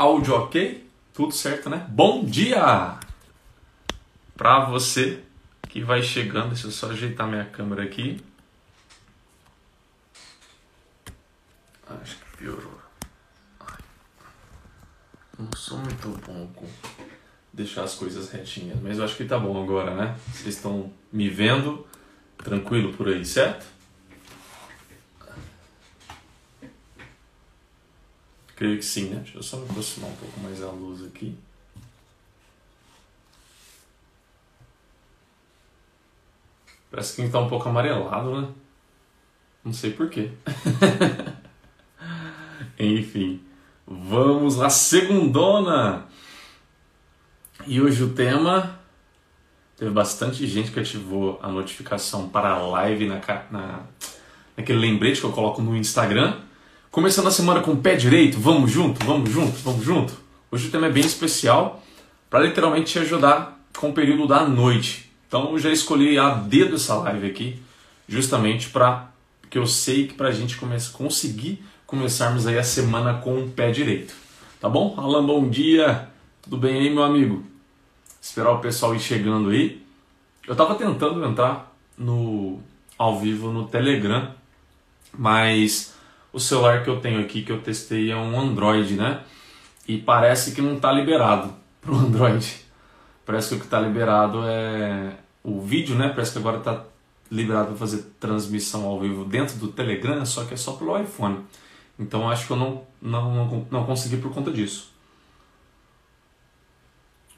Áudio ok? Tudo certo, né? Bom dia! Para você que vai chegando, deixa eu só ajeitar minha câmera aqui. Acho que piorou. Não sou muito bom com deixar as coisas retinhas, mas eu acho que tá bom agora, né? Vocês estão me vendo tranquilo por aí, certo? Creio que sim, né? Deixa eu só me aproximar um pouco mais a luz aqui. Parece que está um pouco amarelado, né? Não sei porquê. Enfim, vamos lá, segundona! E hoje o tema. Teve bastante gente que ativou a notificação para a live na, na, naquele lembrete que eu coloco no Instagram. Começando a semana com o pé direito, vamos junto, vamos junto, vamos junto. Hoje o tema é bem especial para literalmente te ajudar com o período da noite. Então eu já escolhi a dedo essa live aqui, justamente para que eu sei que para a gente comece, conseguir começarmos aí a semana com o pé direito. Tá bom? Alan, bom dia. Tudo bem aí, meu amigo? Esperar o pessoal ir chegando aí. Eu estava tentando entrar no ao vivo no Telegram, mas o celular que eu tenho aqui, que eu testei, é um Android, né? E parece que não está liberado para o Android. Parece que o que está liberado é o vídeo, né? Parece que agora está liberado para fazer transmissão ao vivo dentro do Telegram, só que é só pelo iPhone. Então acho que eu não, não, não, não consegui por conta disso.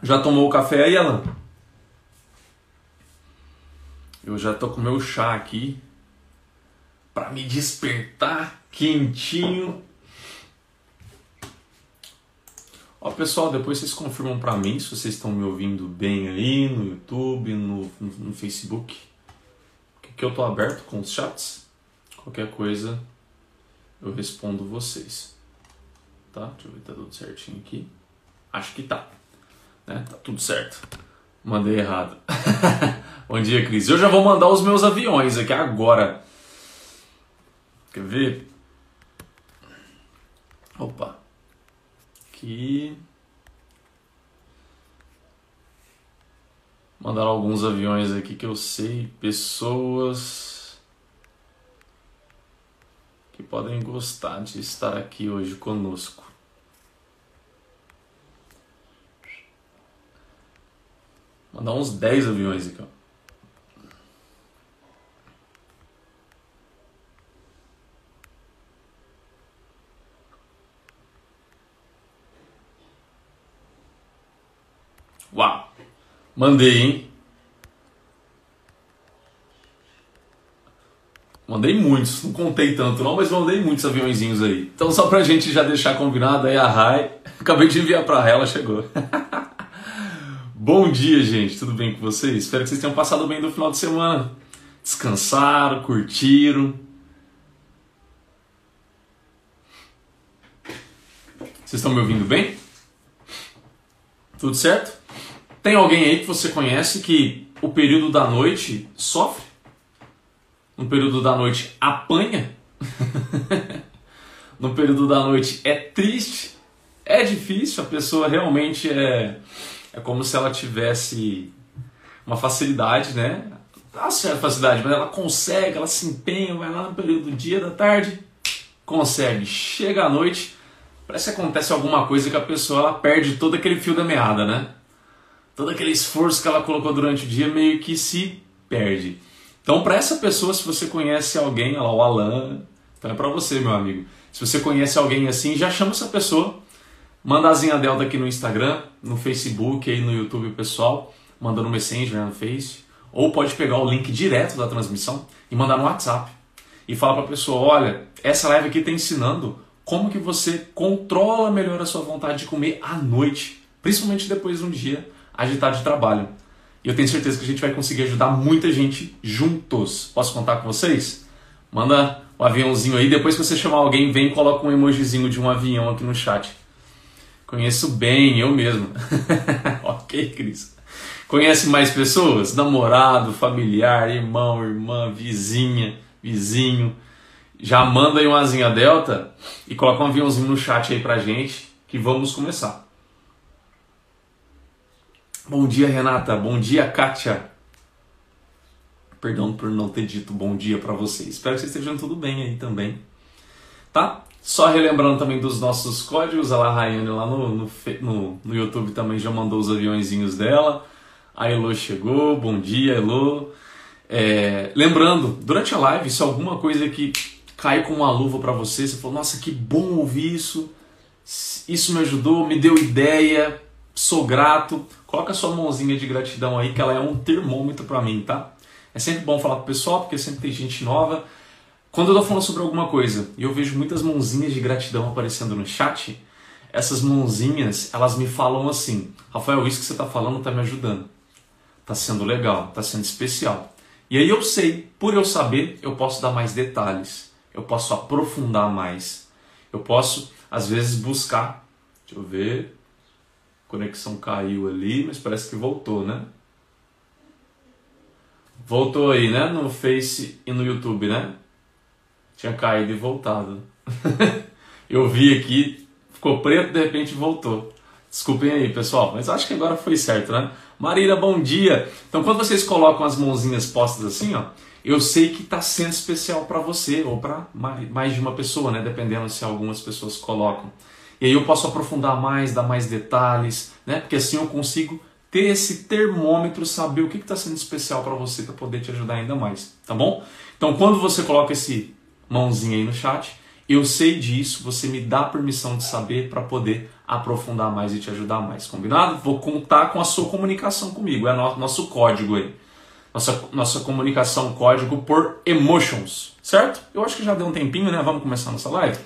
Já tomou o café aí, Alan? Eu já tô com meu chá aqui para me despertar quentinho. Ó, pessoal, depois vocês confirmam para mim se vocês estão me ouvindo bem aí no YouTube, no, no, no Facebook. Que eu tô aberto com os chats. Qualquer coisa eu respondo vocês. Tá? Deixa eu ver, tá tudo certinho aqui. Acho que tá. Né? Tá tudo certo. Mandei errado. Bom dia, Cris. Eu já vou mandar os meus aviões aqui agora. Quer ver? Opa. Aqui. Mandaram alguns aviões aqui que eu sei. Pessoas que podem gostar de estar aqui hoje conosco. Mandar uns 10 aviões aqui, ó. Uau! Mandei, hein? Mandei muitos, não contei tanto não, mas mandei muitos aviãozinhos aí. Então só pra gente já deixar combinado aí a Rai, acabei de enviar pra ela, chegou. Bom dia, gente, tudo bem com vocês? Espero que vocês tenham passado bem no final de semana. Descansaram, curtiram. Vocês estão me ouvindo bem? Tudo certo? Tem alguém aí que você conhece que o período da noite sofre? No período da noite apanha? no período da noite é triste? É difícil, a pessoa realmente é, é como se ela tivesse uma facilidade, né? Dá certa facilidade, mas ela consegue, ela se empenha, vai lá no período do dia, da tarde, consegue. Chega à noite, parece que acontece alguma coisa que a pessoa ela perde todo aquele fio da meada, né? Todo aquele esforço que ela colocou durante o dia meio que se perde. Então, para essa pessoa, se você conhece alguém, olha lá, o Alan, então é para você, meu amigo. Se você conhece alguém assim, já chama essa pessoa, manda a Zinha Delta aqui no Instagram, no Facebook, aí no YouTube, pessoal, manda no Messenger, no Face, ou pode pegar o link direto da transmissão e mandar no WhatsApp. E fala para a pessoa, olha, essa live aqui está ensinando como que você controla melhor a sua vontade de comer à noite, principalmente depois de um dia agitado de trabalho. E eu tenho certeza que a gente vai conseguir ajudar muita gente juntos. Posso contar com vocês? Manda o um aviãozinho aí. Depois que você chamar alguém, vem e coloca um emojizinho de um avião aqui no chat. Conheço bem, eu mesmo. ok, Cris. Conhece mais pessoas? Namorado, familiar, irmão, irmã, vizinha, vizinho. Já manda aí uma asinha delta e coloca um aviãozinho no chat aí pra gente que vamos começar. Bom dia, Renata. Bom dia, Kátia. Perdão por não ter dito bom dia para vocês. Espero que vocês estejam tudo bem aí também. Tá? Só relembrando também dos nossos códigos, a La Rayane lá no, no, no, no, YouTube também já mandou os aviãozinhos dela. A Elo chegou, bom dia, Elo. É, lembrando, durante a live, se alguma coisa que cai com uma luva para você, você falou, nossa, que bom ouvir isso, isso me ajudou, me deu ideia, sou grato, coloca sua mãozinha de gratidão aí, que ela é um termômetro para mim, tá? É sempre bom falar pro pessoal, porque sempre tem gente nova. Quando eu tô falando sobre alguma coisa e eu vejo muitas mãozinhas de gratidão aparecendo no chat, essas mãozinhas, elas me falam assim: Rafael, isso que você tá falando tá me ajudando. Tá sendo legal, tá sendo especial. E aí eu sei, por eu saber, eu posso dar mais detalhes, eu posso aprofundar mais, eu posso, às vezes, buscar. Deixa eu ver. Conexão caiu ali, mas parece que voltou, né? Voltou aí, né? No Face e no YouTube, né? Tinha caído e voltado. eu vi aqui, ficou preto, de repente voltou. Desculpem aí, pessoal, mas acho que agora foi certo, né? Marília, bom dia. Então, quando vocês colocam as mãozinhas postas assim, ó, eu sei que está sendo especial para você ou para mais de uma pessoa, né? Dependendo se algumas pessoas colocam. E aí eu posso aprofundar mais, dar mais detalhes, né? Porque assim eu consigo ter esse termômetro, saber o que está sendo especial para você para poder te ajudar ainda mais, tá bom? Então, quando você coloca esse mãozinha aí no chat, eu sei disso, você me dá permissão de saber para poder aprofundar mais e te ajudar mais, combinado? Vou contar com a sua comunicação comigo, é nosso código aí. Nossa, nossa comunicação código por emotions, certo? Eu acho que já deu um tempinho, né? Vamos começar nossa live?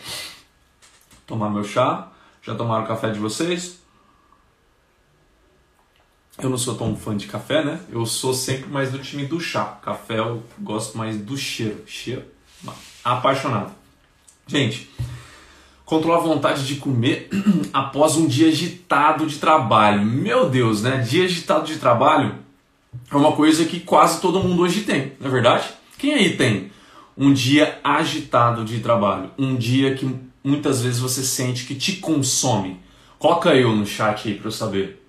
Tomar meu chá. Já tomaram o café de vocês? Eu não sou tão fã de café, né? Eu sou sempre mais do time do chá. Café eu gosto mais do cheiro. Cheiro? Apaixonado. Gente, controlar a vontade de comer após um dia agitado de trabalho. Meu Deus, né? Dia agitado de trabalho é uma coisa que quase todo mundo hoje tem, não é verdade? Quem aí tem um dia agitado de trabalho? Um dia que muitas vezes você sente que te consome? Coloca eu no chat aí para eu saber.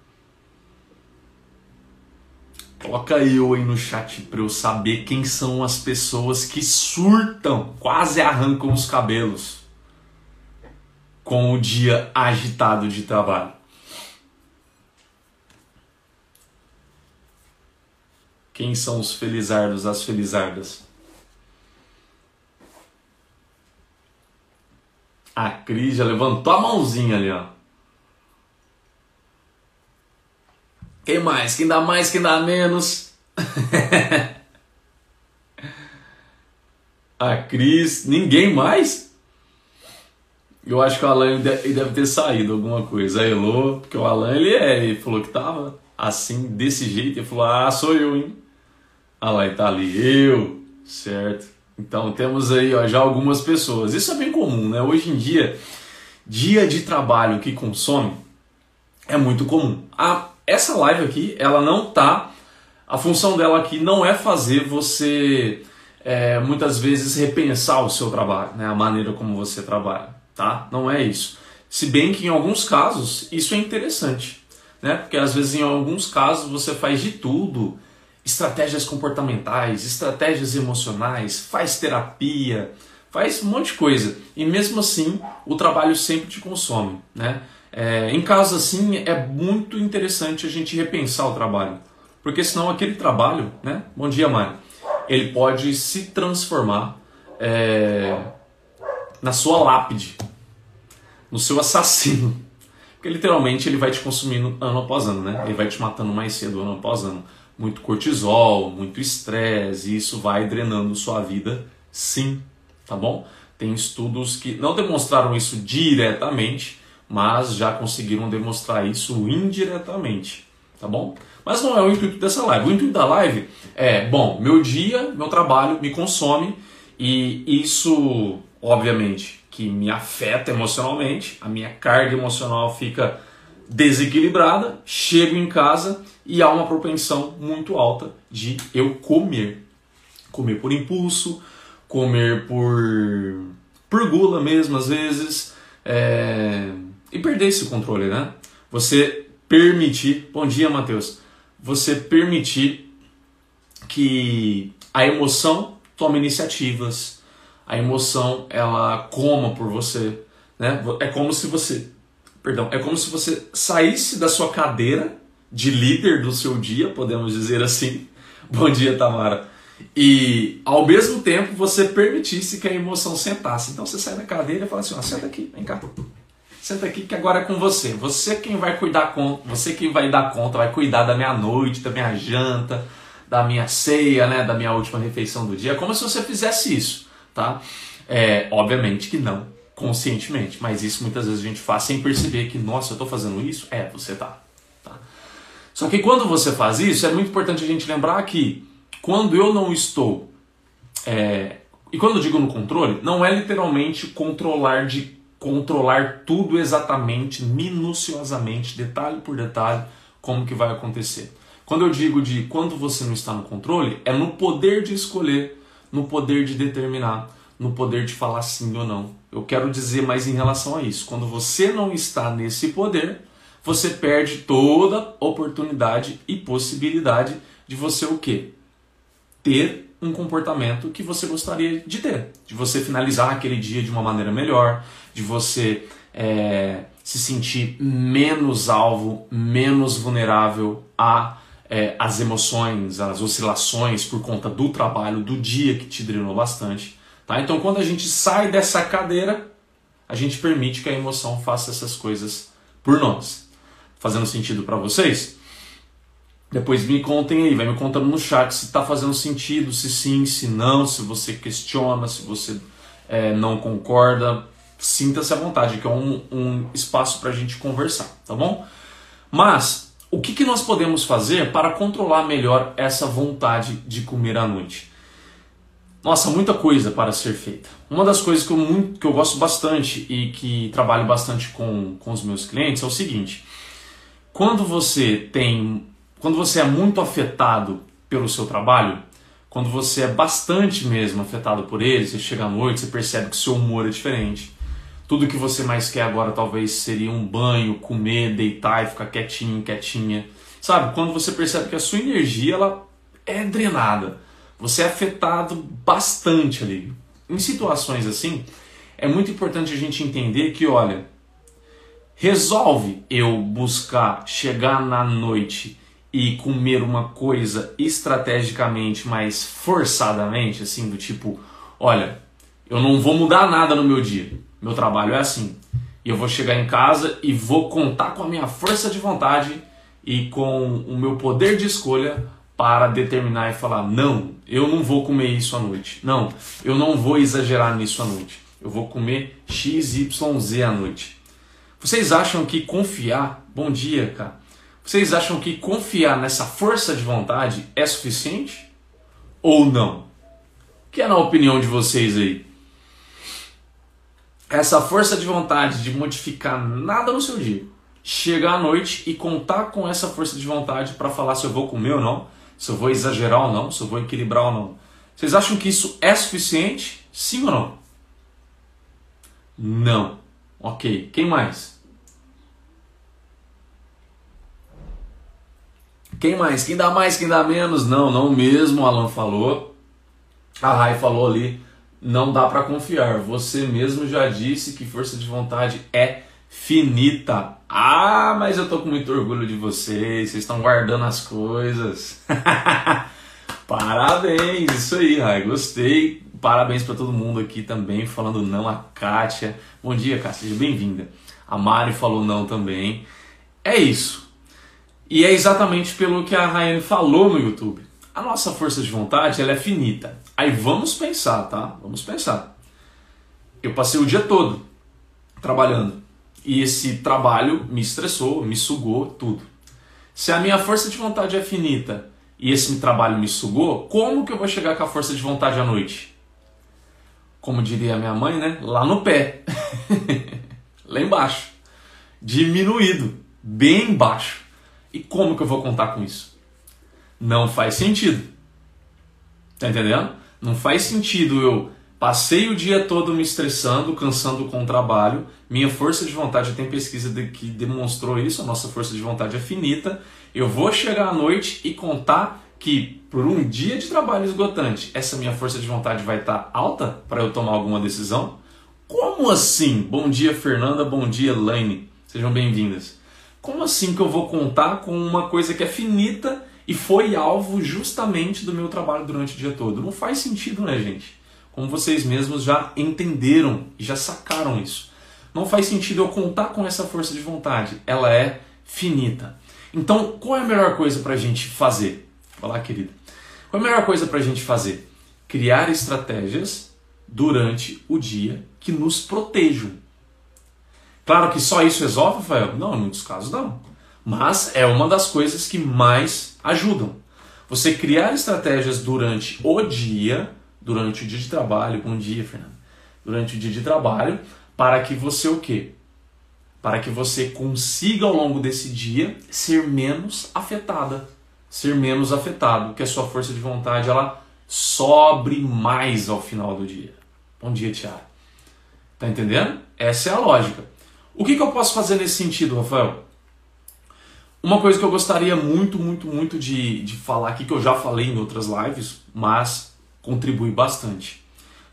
Coloca eu aí no chat para eu saber quem são as pessoas que surtam, quase arrancam os cabelos com o dia agitado de trabalho. Quem são os felizardos, as felizardas? A Cris já levantou a mãozinha ali, ó. Quem mais? Quem dá mais, quem dá menos? a Cris, ninguém mais? Eu acho que o Alan deve ter saído alguma coisa. A Elô, porque o Alan ele, é, ele falou que tava assim, desse jeito. Ele falou: Ah, sou eu, hein? Ah lá, ele tá ali, eu, certo? Então temos aí ó, já algumas pessoas. Isso é bem comum, né? Hoje em dia, dia de trabalho que consome é muito comum. A essa live aqui, ela não tá. A função dela aqui não é fazer você é, muitas vezes repensar o seu trabalho, né? a maneira como você trabalha, tá? Não é isso. Se bem que em alguns casos isso é interessante, né? Porque às vezes em alguns casos você faz de tudo, estratégias comportamentais, estratégias emocionais, faz terapia, faz um monte de coisa e mesmo assim o trabalho sempre te consome, né? É, em casos assim, é muito interessante a gente repensar o trabalho, porque senão aquele trabalho, né? Bom dia, Mari. Ele pode se transformar é, na sua lápide, no seu assassino, porque literalmente ele vai te consumindo ano após ano, né? Ele vai te matando mais cedo ano após ano. Muito cortisol, muito estresse, e isso vai drenando sua vida, sim, tá bom? Tem estudos que não demonstraram isso diretamente, mas já conseguiram demonstrar isso indiretamente, tá bom? Mas não é o intuito dessa live. O intuito da live é, bom, meu dia, meu trabalho me consome e isso, obviamente, que me afeta emocionalmente, a minha carga emocional fica desequilibrada, chego em casa e há uma propensão muito alta de eu comer. Comer por impulso, comer por, por gula mesmo, às vezes, é, e perder esse controle, né? Você permitir. Bom dia, Matheus. Você permitir que a emoção tome iniciativas, a emoção ela coma por você, né? É como se você, perdão, é como se você saísse da sua cadeira de líder do seu dia, podemos dizer assim. Bom dia, Tamara. E ao mesmo tempo você permitisse que a emoção sentasse. Então você sai da cadeira e fala assim: ó, senta aqui, vem cá. Senta aqui que agora é com você. Você quem vai cuidar com, você quem vai dar conta, vai cuidar da minha noite, da minha janta, da minha ceia, né, da minha última refeição do dia. É como se você fizesse isso, tá? É, obviamente que não, conscientemente, mas isso muitas vezes a gente faz sem perceber que, nossa, eu estou fazendo isso. É, você tá. tá. Só que quando você faz isso, é muito importante a gente lembrar que quando eu não estou. É, e quando eu digo no controle, não é literalmente controlar de controlar tudo exatamente, minuciosamente, detalhe por detalhe, como que vai acontecer. Quando eu digo de quando você não está no controle, é no poder de escolher, no poder de determinar, no poder de falar sim ou não. Eu quero dizer mais em relação a isso. Quando você não está nesse poder, você perde toda oportunidade e possibilidade de você o quê? ter um comportamento que você gostaria de ter, de você finalizar aquele dia de uma maneira melhor, de você é, se sentir menos alvo, menos vulnerável a é, as emoções, as oscilações por conta do trabalho, do dia que te drenou bastante. Tá? Então, quando a gente sai dessa cadeira, a gente permite que a emoção faça essas coisas por nós. Fazendo sentido para vocês? Depois me contem aí, vai me contando no chat se está fazendo sentido, se sim, se não, se você questiona, se você é, não concorda. Sinta-se à vontade, que é um, um espaço para a gente conversar, tá bom? Mas o que, que nós podemos fazer para controlar melhor essa vontade de comer à noite? Nossa, muita coisa para ser feita. Uma das coisas que eu, muito, que eu gosto bastante e que trabalho bastante com, com os meus clientes é o seguinte: quando você tem quando você é muito afetado pelo seu trabalho, quando você é bastante mesmo afetado por ele, você chega à noite, você percebe que seu humor é diferente. Tudo que você mais quer agora talvez seria um banho, comer, deitar e ficar quietinho, quietinha. Sabe? Quando você percebe que a sua energia ela é drenada. Você é afetado bastante ali. Em situações assim, é muito importante a gente entender que, olha, resolve eu buscar chegar na noite e comer uma coisa estrategicamente, mais forçadamente, assim, do tipo, olha, eu não vou mudar nada no meu dia. Meu trabalho é assim. E eu vou chegar em casa e vou contar com a minha força de vontade e com o meu poder de escolha para determinar e falar: não, eu não vou comer isso à noite. Não, eu não vou exagerar nisso à noite. Eu vou comer XYZ à noite. Vocês acham que confiar. Bom dia, cara vocês acham que confiar nessa força de vontade é suficiente? Ou não? Que é na opinião de vocês aí? Essa força de vontade de modificar nada no seu dia. Chegar à noite e contar com essa força de vontade para falar se eu vou comer ou não, se eu vou exagerar ou não, se eu vou equilibrar ou não. Vocês acham que isso é suficiente? Sim ou não? Não. Ok. Quem mais? Quem mais? Quem dá mais, quem dá menos? Não, não mesmo, o Alan falou. A Rai falou ali, não dá para confiar. Você mesmo já disse que força de vontade é finita. Ah, mas eu tô com muito orgulho de vocês. Vocês estão guardando as coisas. Parabéns, isso aí, Rai. Gostei. Parabéns para todo mundo aqui também falando não. A Kátia. Bom dia, Kátia. Seja bem-vinda. A Mari falou não também. É isso. E é exatamente pelo que a Rayane falou no YouTube. A nossa força de vontade ela é finita. Aí vamos pensar, tá? Vamos pensar. Eu passei o dia todo trabalhando e esse trabalho me estressou, me sugou tudo. Se a minha força de vontade é finita e esse trabalho me sugou, como que eu vou chegar com a força de vontade à noite? Como diria minha mãe, né? Lá no pé. Lá embaixo. Diminuído. Bem baixo. E como que eu vou contar com isso? Não faz sentido. Tá entendendo? Não faz sentido eu Passei o dia todo me estressando, cansando com o trabalho. Minha força de vontade, tem pesquisa de, que demonstrou isso, a nossa força de vontade é finita. Eu vou chegar à noite e contar que por um dia de trabalho esgotante, essa minha força de vontade vai estar alta para eu tomar alguma decisão? Como assim? Bom dia, Fernanda. Bom dia, Laine. Sejam bem-vindas. Como assim que eu vou contar com uma coisa que é finita e foi alvo justamente do meu trabalho durante o dia todo? Não faz sentido, né, gente? Como vocês mesmos já entenderam e já sacaram isso. Não faz sentido eu contar com essa força de vontade. Ela é finita. Então, qual é a melhor coisa para a gente fazer? Olá, querida. Qual é a melhor coisa para a gente fazer? Criar estratégias durante o dia que nos protejam. Claro que só isso resolve, Rafael? Não, em muitos casos não. Mas é uma das coisas que mais ajudam. Você criar estratégias durante o dia durante o dia de trabalho, bom dia, Fernando, durante o dia de trabalho, para que você o quê? Para que você consiga ao longo desse dia ser menos afetada, ser menos afetado, que a sua força de vontade ela sobre mais ao final do dia. Bom dia, Tiago. Tá entendendo? Essa é a lógica. O que, que eu posso fazer nesse sentido, Rafael? Uma coisa que eu gostaria muito, muito, muito de, de falar aqui, que eu já falei em outras lives, mas contribui bastante.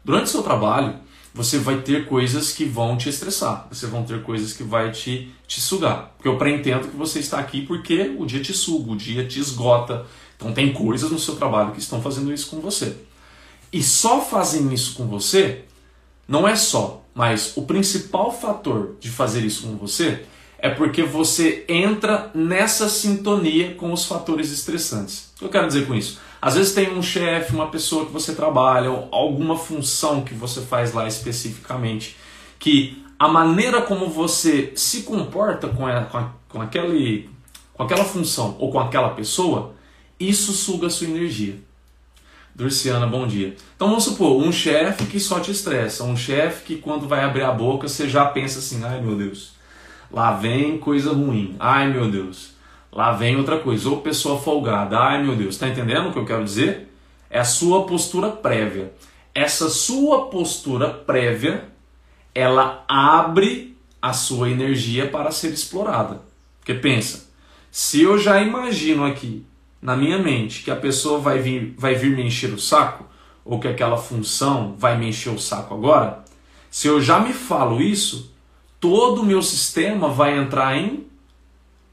Durante seu trabalho, você vai ter coisas que vão te estressar, você vão ter coisas que vai te, te sugar. Porque eu pré-entendo que você está aqui porque o dia te suga, o dia te esgota. Então tem coisas no seu trabalho que estão fazendo isso com você. E só fazem isso com você, não é só, mas o principal fator de fazer isso com você é porque você entra nessa sintonia com os fatores estressantes. O que eu quero dizer com isso? Às vezes tem um chefe, uma pessoa que você trabalha, alguma função que você faz lá especificamente, que a maneira como você se comporta com, a, com, a, com, aquele, com aquela função ou com aquela pessoa, isso suga a sua energia. Durciana, bom dia. Então vamos supor, um chefe que só te estressa, um chefe que quando vai abrir a boca você já pensa assim, ai meu Deus, lá vem coisa ruim, ai meu Deus. Lá vem outra coisa, ou pessoa folgada. Ai meu Deus, está entendendo o que eu quero dizer? É a sua postura prévia. Essa sua postura prévia, ela abre a sua energia para ser explorada. Porque pensa, se eu já imagino aqui na minha mente que a pessoa vai vir, vai vir me encher o saco, ou que aquela função vai me encher o saco agora, se eu já me falo isso, todo o meu sistema vai entrar em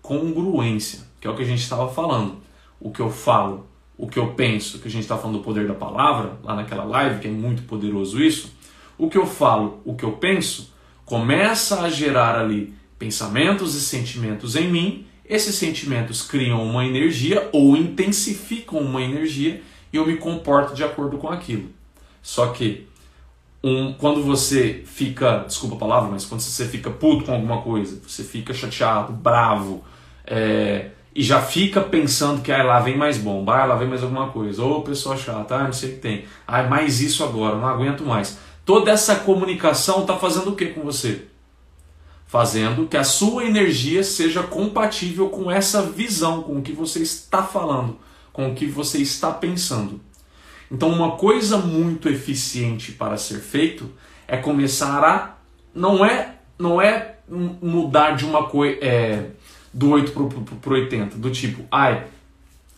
congruência, que é o que a gente estava falando. O que eu falo, o que eu penso, que a gente está falando do poder da palavra, lá naquela live, que é muito poderoso isso. O que eu falo, o que eu penso, começa a gerar ali pensamentos e sentimentos em mim. Esses sentimentos criam uma energia ou intensificam uma energia e eu me comporto de acordo com aquilo. Só que um, quando você fica, desculpa a palavra, mas quando você fica puto com alguma coisa, você fica chateado, bravo, é, e já fica pensando que ah, lá vem mais bomba, ah, lá vem mais alguma coisa, ou pessoa chata, ah, não sei o que tem, ah, mais isso agora, não aguento mais. Toda essa comunicação está fazendo o que com você? Fazendo que a sua energia seja compatível com essa visão, com o que você está falando, com o que você está pensando. Então, uma coisa muito eficiente para ser feito é começar a não é não é mudar de uma coisa é, do 8 pro, pro, pro 80, do tipo, ai,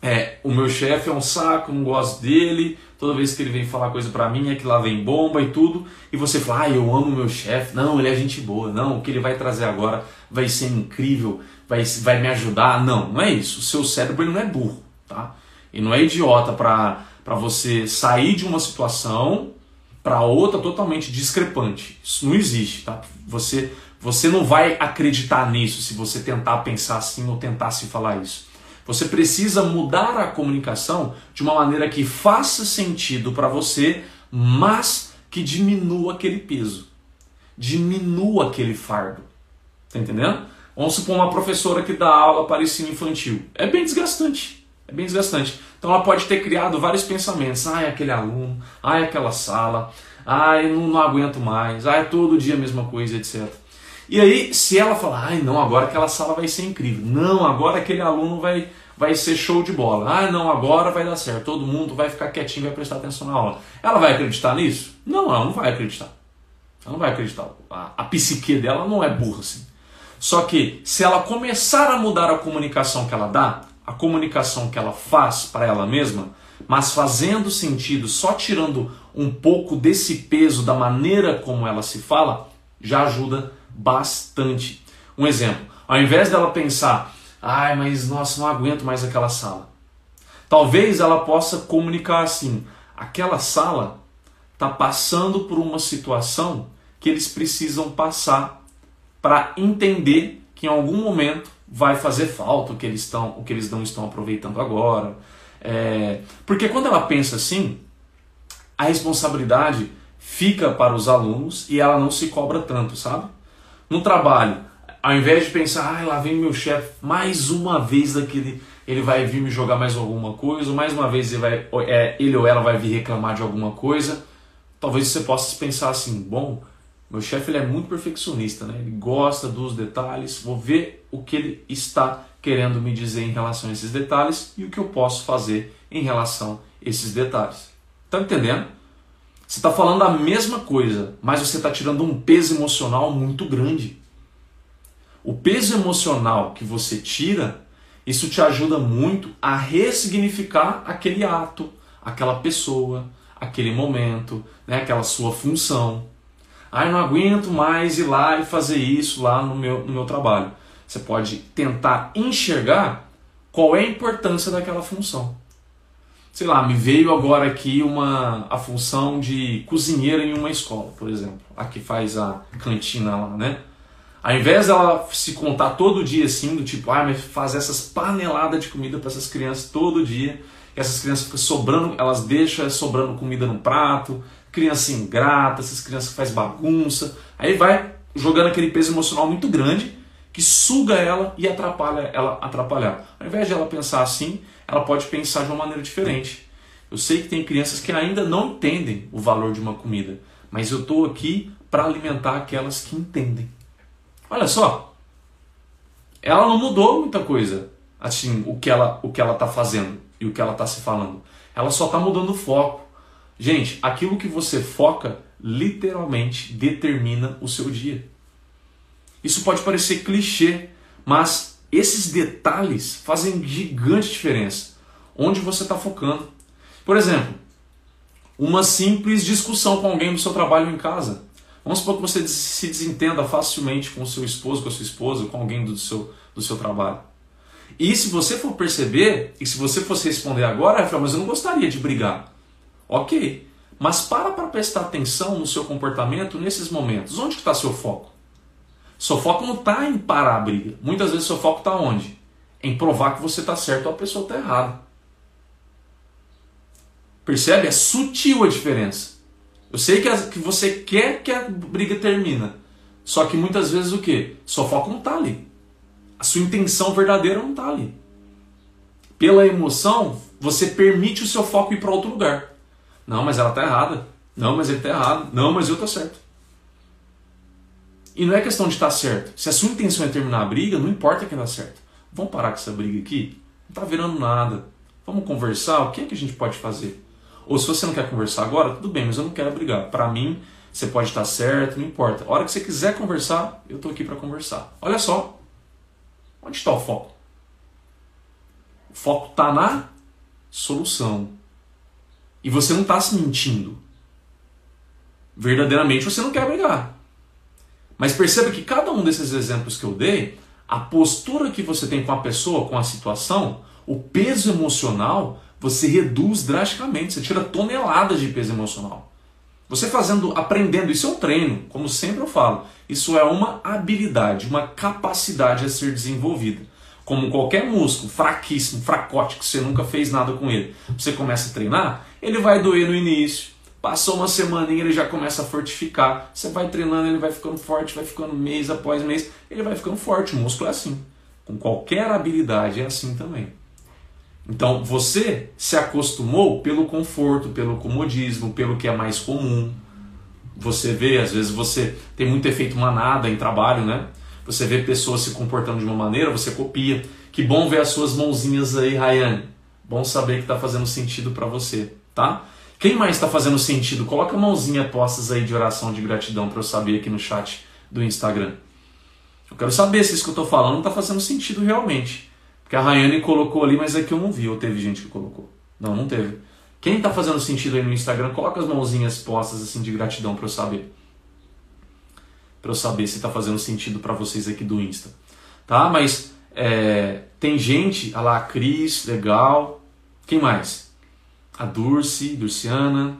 é, o meu chefe é um saco, não gosto dele, toda vez que ele vem falar coisa pra mim é que lá vem bomba e tudo, e você fala, ai, eu amo meu chefe, não, ele é gente boa, não, o que ele vai trazer agora vai ser incrível, vai, vai me ajudar, não, não é isso, o seu cérebro ele não é burro, tá? E não é idiota pra para você sair de uma situação para outra totalmente discrepante. Isso não existe, tá? Você você não vai acreditar nisso se você tentar pensar assim ou tentar se falar isso. Você precisa mudar a comunicação de uma maneira que faça sentido para você, mas que diminua aquele peso, diminua aquele fardo. Tá entendendo? Vamos supor uma professora que dá aula para ensino infantil. É bem desgastante. É bem desgastante. Então ela pode ter criado vários pensamentos. Ai, aquele aluno, ai, aquela sala, ai, não, não aguento mais, ai, todo dia a mesma coisa, etc. E aí, se ela falar, ai, não, agora aquela sala vai ser incrível. Não, agora aquele aluno vai, vai ser show de bola. Ah, não, agora vai dar certo. Todo mundo vai ficar quietinho, vai prestar atenção na aula. Ela vai acreditar nisso? Não, ela não vai acreditar. Ela não vai acreditar. A, a psique dela não é burra assim. Só que se ela começar a mudar a comunicação que ela dá, a comunicação que ela faz para ela mesma, mas fazendo sentido, só tirando um pouco desse peso da maneira como ela se fala, já ajuda bastante. Um exemplo, ao invés dela pensar, ai, mas nossa, não aguento mais aquela sala. Talvez ela possa comunicar assim: aquela sala está passando por uma situação que eles precisam passar para entender que em algum momento vai fazer falta o que eles, estão, o que eles não estão aproveitando agora. É, porque quando ela pensa assim, a responsabilidade fica para os alunos e ela não se cobra tanto, sabe? No trabalho, ao invés de pensar, ah, lá vem meu chefe, mais uma vez daquele, ele vai vir me jogar mais alguma coisa, mais uma vez ele, vai, é, ele ou ela vai vir reclamar de alguma coisa, talvez você possa pensar assim, bom, meu chefe ele é muito perfeccionista, né? ele gosta dos detalhes, vou ver o que ele está querendo me dizer em relação a esses detalhes e o que eu posso fazer em relação a esses detalhes. Tá entendendo? Você está falando a mesma coisa, mas você está tirando um peso emocional muito grande. O peso emocional que você tira, isso te ajuda muito a ressignificar aquele ato, aquela pessoa, aquele momento, né, aquela sua função. Ah, eu não aguento mais ir lá e fazer isso lá no meu, no meu trabalho. Você pode tentar enxergar qual é a importância daquela função. Sei lá, me veio agora aqui uma a função de cozinheira em uma escola, por exemplo, a que faz a cantina lá, né? Ao invés dela se contar todo dia assim, do tipo, ah, mas fazer essas paneladas de comida para essas crianças todo dia, e essas crianças ficam sobrando, elas deixam sobrando comida no prato, criança ingrata, essas crianças que faz bagunça, aí vai jogando aquele peso emocional muito grande que suga ela e atrapalha ela atrapalhar. Ao invés de ela pensar assim, ela pode pensar de uma maneira diferente. Eu sei que tem crianças que ainda não entendem o valor de uma comida, mas eu estou aqui para alimentar aquelas que entendem. Olha só, ela não mudou muita coisa, assim, o que ela o que ela está fazendo e o que ela está se falando. Ela só está mudando o foco. Gente, aquilo que você foca literalmente determina o seu dia. Isso pode parecer clichê, mas esses detalhes fazem gigante diferença. Onde você está focando. Por exemplo, uma simples discussão com alguém do seu trabalho em casa. Vamos supor que você se desentenda facilmente com seu esposo, com a sua esposa, com alguém do seu, do seu trabalho. E se você for perceber, e se você fosse responder agora, Rafael, mas eu não gostaria de brigar. Ok, mas para para prestar atenção no seu comportamento nesses momentos. Onde está seu foco? Seu foco não está em parar a briga. Muitas vezes seu foco está onde? Em provar que você está certo ou a pessoa está errada. Percebe? É sutil a diferença. Eu sei que, a, que você quer que a briga termine. Só que muitas vezes o que? Seu foco não está ali. A sua intenção verdadeira não está ali. Pela emoção, você permite o seu foco ir para outro lugar. Não, mas ela está errada. Não, mas ele está errado. Não, mas eu estou certo. E não é questão de estar tá certo. Se a sua intenção é terminar a briga, não importa quem dá certo. Vamos parar com essa briga aqui? Não está virando nada. Vamos conversar? O que é que a gente pode fazer? Ou se você não quer conversar agora, tudo bem, mas eu não quero brigar. Para mim, você pode estar certo, não importa. A hora que você quiser conversar, eu estou aqui para conversar. Olha só. Onde está o foco? O foco está na solução. E você não está se mentindo. Verdadeiramente você não quer brigar. Mas perceba que cada um desses exemplos que eu dei, a postura que você tem com a pessoa, com a situação, o peso emocional você reduz drasticamente, você tira toneladas de peso emocional. Você fazendo, aprendendo, isso é um treino, como sempre eu falo. Isso é uma habilidade, uma capacidade a ser desenvolvida. Como qualquer músculo fraquíssimo, fracote, que você nunca fez nada com ele. Você começa a treinar, ele vai doer no início. Passou uma semaninha, ele já começa a fortificar. Você vai treinando, ele vai ficando forte, vai ficando mês após mês, ele vai ficando forte. O músculo é assim. Com qualquer habilidade é assim também. Então você se acostumou pelo conforto, pelo comodismo, pelo que é mais comum. Você vê, às vezes você tem muito efeito manada em trabalho, né? você vê pessoas se comportando de uma maneira, você copia. Que bom ver as suas mãozinhas aí, Rayane. Bom saber que está fazendo sentido para você, tá? Quem mais está fazendo sentido? Coloca mãozinha postas aí de oração de gratidão para eu saber aqui no chat do Instagram. Eu quero saber se isso que eu estou falando está fazendo sentido realmente. Porque a Rayane colocou ali, mas é que eu não vi, ou teve gente que colocou. Não, não teve. Quem está fazendo sentido aí no Instagram, coloca as mãozinhas postas assim de gratidão para eu saber. Para eu saber se está fazendo sentido para vocês aqui do Insta. Tá? Mas é, tem gente, olha lá, a Cris, legal. Quem mais? A Durce, Durciana.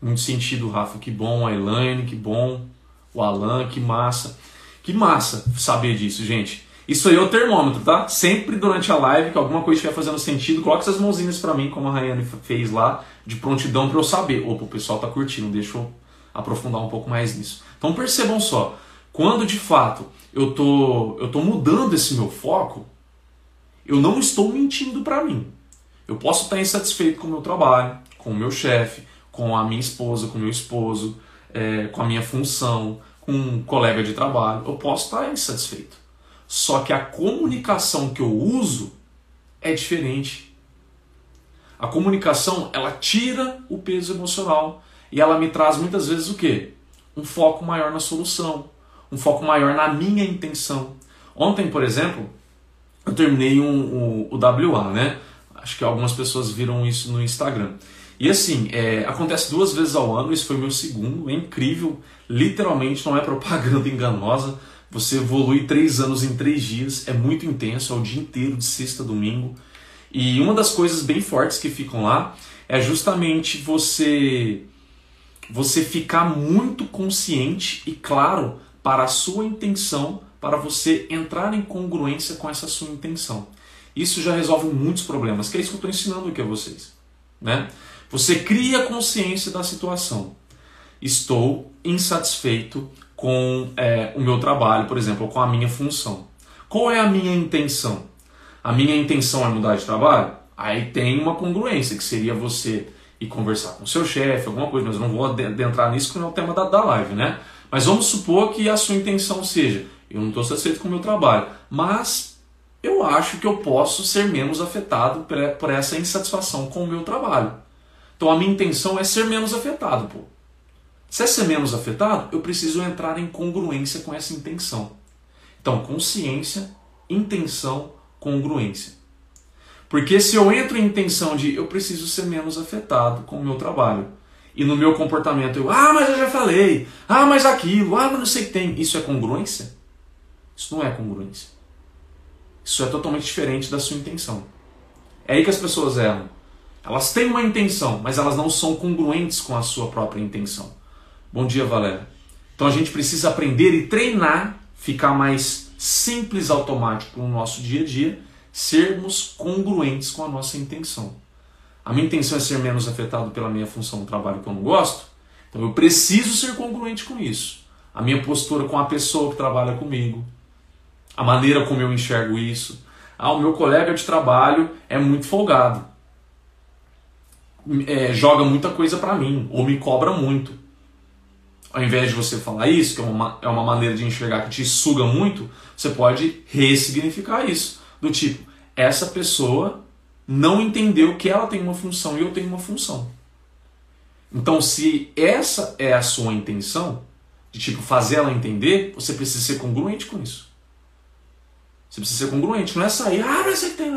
Muito sentido, Rafa, que bom. A Elaine, que bom. O Alan, que massa. Que massa saber disso, gente. Isso aí é o termômetro, tá? Sempre durante a live que alguma coisa estiver fazendo sentido, coloque essas mãozinhas para mim, como a Rayane fez lá, de prontidão para eu saber. Opa, o pessoal tá curtindo, deixa eu aprofundar um pouco mais nisso. Então percebam só, quando de fato eu tô, eu tô mudando esse meu foco, eu não estou mentindo para mim. Eu posso estar insatisfeito com o meu trabalho, com o meu chefe, com a minha esposa, com o meu esposo, é, com a minha função, com um colega de trabalho. Eu posso estar insatisfeito. Só que a comunicação que eu uso é diferente. A comunicação, ela tira o peso emocional e ela me traz muitas vezes o quê? Um foco maior na solução, um foco maior na minha intenção. Ontem, por exemplo, eu terminei um, um, o WA, né? Acho que algumas pessoas viram isso no Instagram. E assim, é, acontece duas vezes ao ano, esse foi meu segundo, é incrível, literalmente não é propaganda enganosa. Você evolui três anos em três dias, é muito intenso, é o dia inteiro, de sexta a domingo. E uma das coisas bem fortes que ficam lá é justamente você você ficar muito consciente e claro para a sua intenção, para você entrar em congruência com essa sua intenção. Isso já resolve muitos problemas, que é isso que eu estou ensinando aqui a vocês. Né? Você cria consciência da situação. Estou insatisfeito com é, o meu trabalho, por exemplo, com a minha função. Qual é a minha intenção? A minha intenção é mudar de trabalho? Aí tem uma congruência, que seria você ir conversar com seu chefe, alguma coisa, mas não vou adentrar nisso, que não é o tema da, da live, né? Mas vamos supor que a sua intenção seja: eu não estou satisfeito com o meu trabalho, mas eu acho que eu posso ser menos afetado por essa insatisfação com o meu trabalho. Então a minha intenção é ser menos afetado, pô. Se é ser menos afetado, eu preciso entrar em congruência com essa intenção. Então, consciência, intenção, congruência. Porque se eu entro em intenção de eu preciso ser menos afetado com o meu trabalho, e no meu comportamento eu, ah, mas eu já falei, ah, mas aquilo, ah, mas não sei o que tem, isso é congruência? Isso não é congruência. Isso é totalmente diferente da sua intenção. É aí que as pessoas erram. Elas têm uma intenção, mas elas não são congruentes com a sua própria intenção. Bom dia, Valéria. Então a gente precisa aprender e treinar, ficar mais simples, automático no nosso dia a dia, sermos congruentes com a nossa intenção. A minha intenção é ser menos afetado pela minha função no trabalho que eu não gosto, então eu preciso ser congruente com isso. A minha postura com a pessoa que trabalha comigo, a maneira como eu enxergo isso. Ah, o meu colega de trabalho é muito folgado, é, joga muita coisa para mim, ou me cobra muito ao invés de você falar isso, que é uma, é uma maneira de enxergar que te suga muito, você pode ressignificar isso. Do tipo, essa pessoa não entendeu que ela tem uma função e eu tenho uma função. Então, se essa é a sua intenção, de tipo fazer ela entender, você precisa ser congruente com isso. Você precisa ser congruente, não é sair, ah, mas você tem.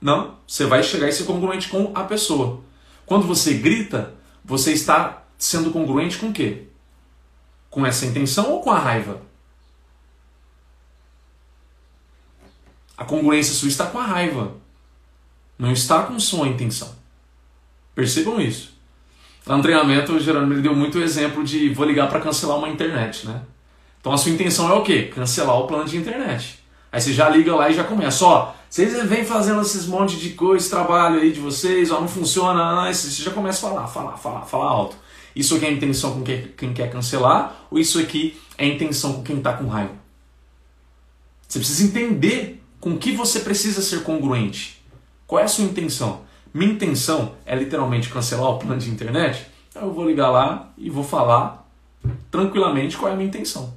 Não, você vai chegar e ser congruente com a pessoa. Quando você grita, você está sendo congruente com o quê? Com essa intenção ou com a raiva? A congruência sua está com a raiva. Não está com sua intenção. Percebam isso. No treinamento, o Gerônimo deu muito exemplo de vou ligar para cancelar uma internet, né? Então a sua intenção é o quê? Cancelar o plano de internet. Aí você já liga lá e já começa. Ó, vocês vêm fazendo esses monte de coisa, trabalho aí de vocês, ó, não funciona, não, você já começa a falar, falar, falar, falar alto. Isso aqui é a intenção com quem quer cancelar, ou isso aqui é a intenção com quem está com raiva? Você precisa entender com que você precisa ser congruente. Qual é a sua intenção? Minha intenção é literalmente cancelar o plano de internet? Então eu vou ligar lá e vou falar tranquilamente qual é a minha intenção.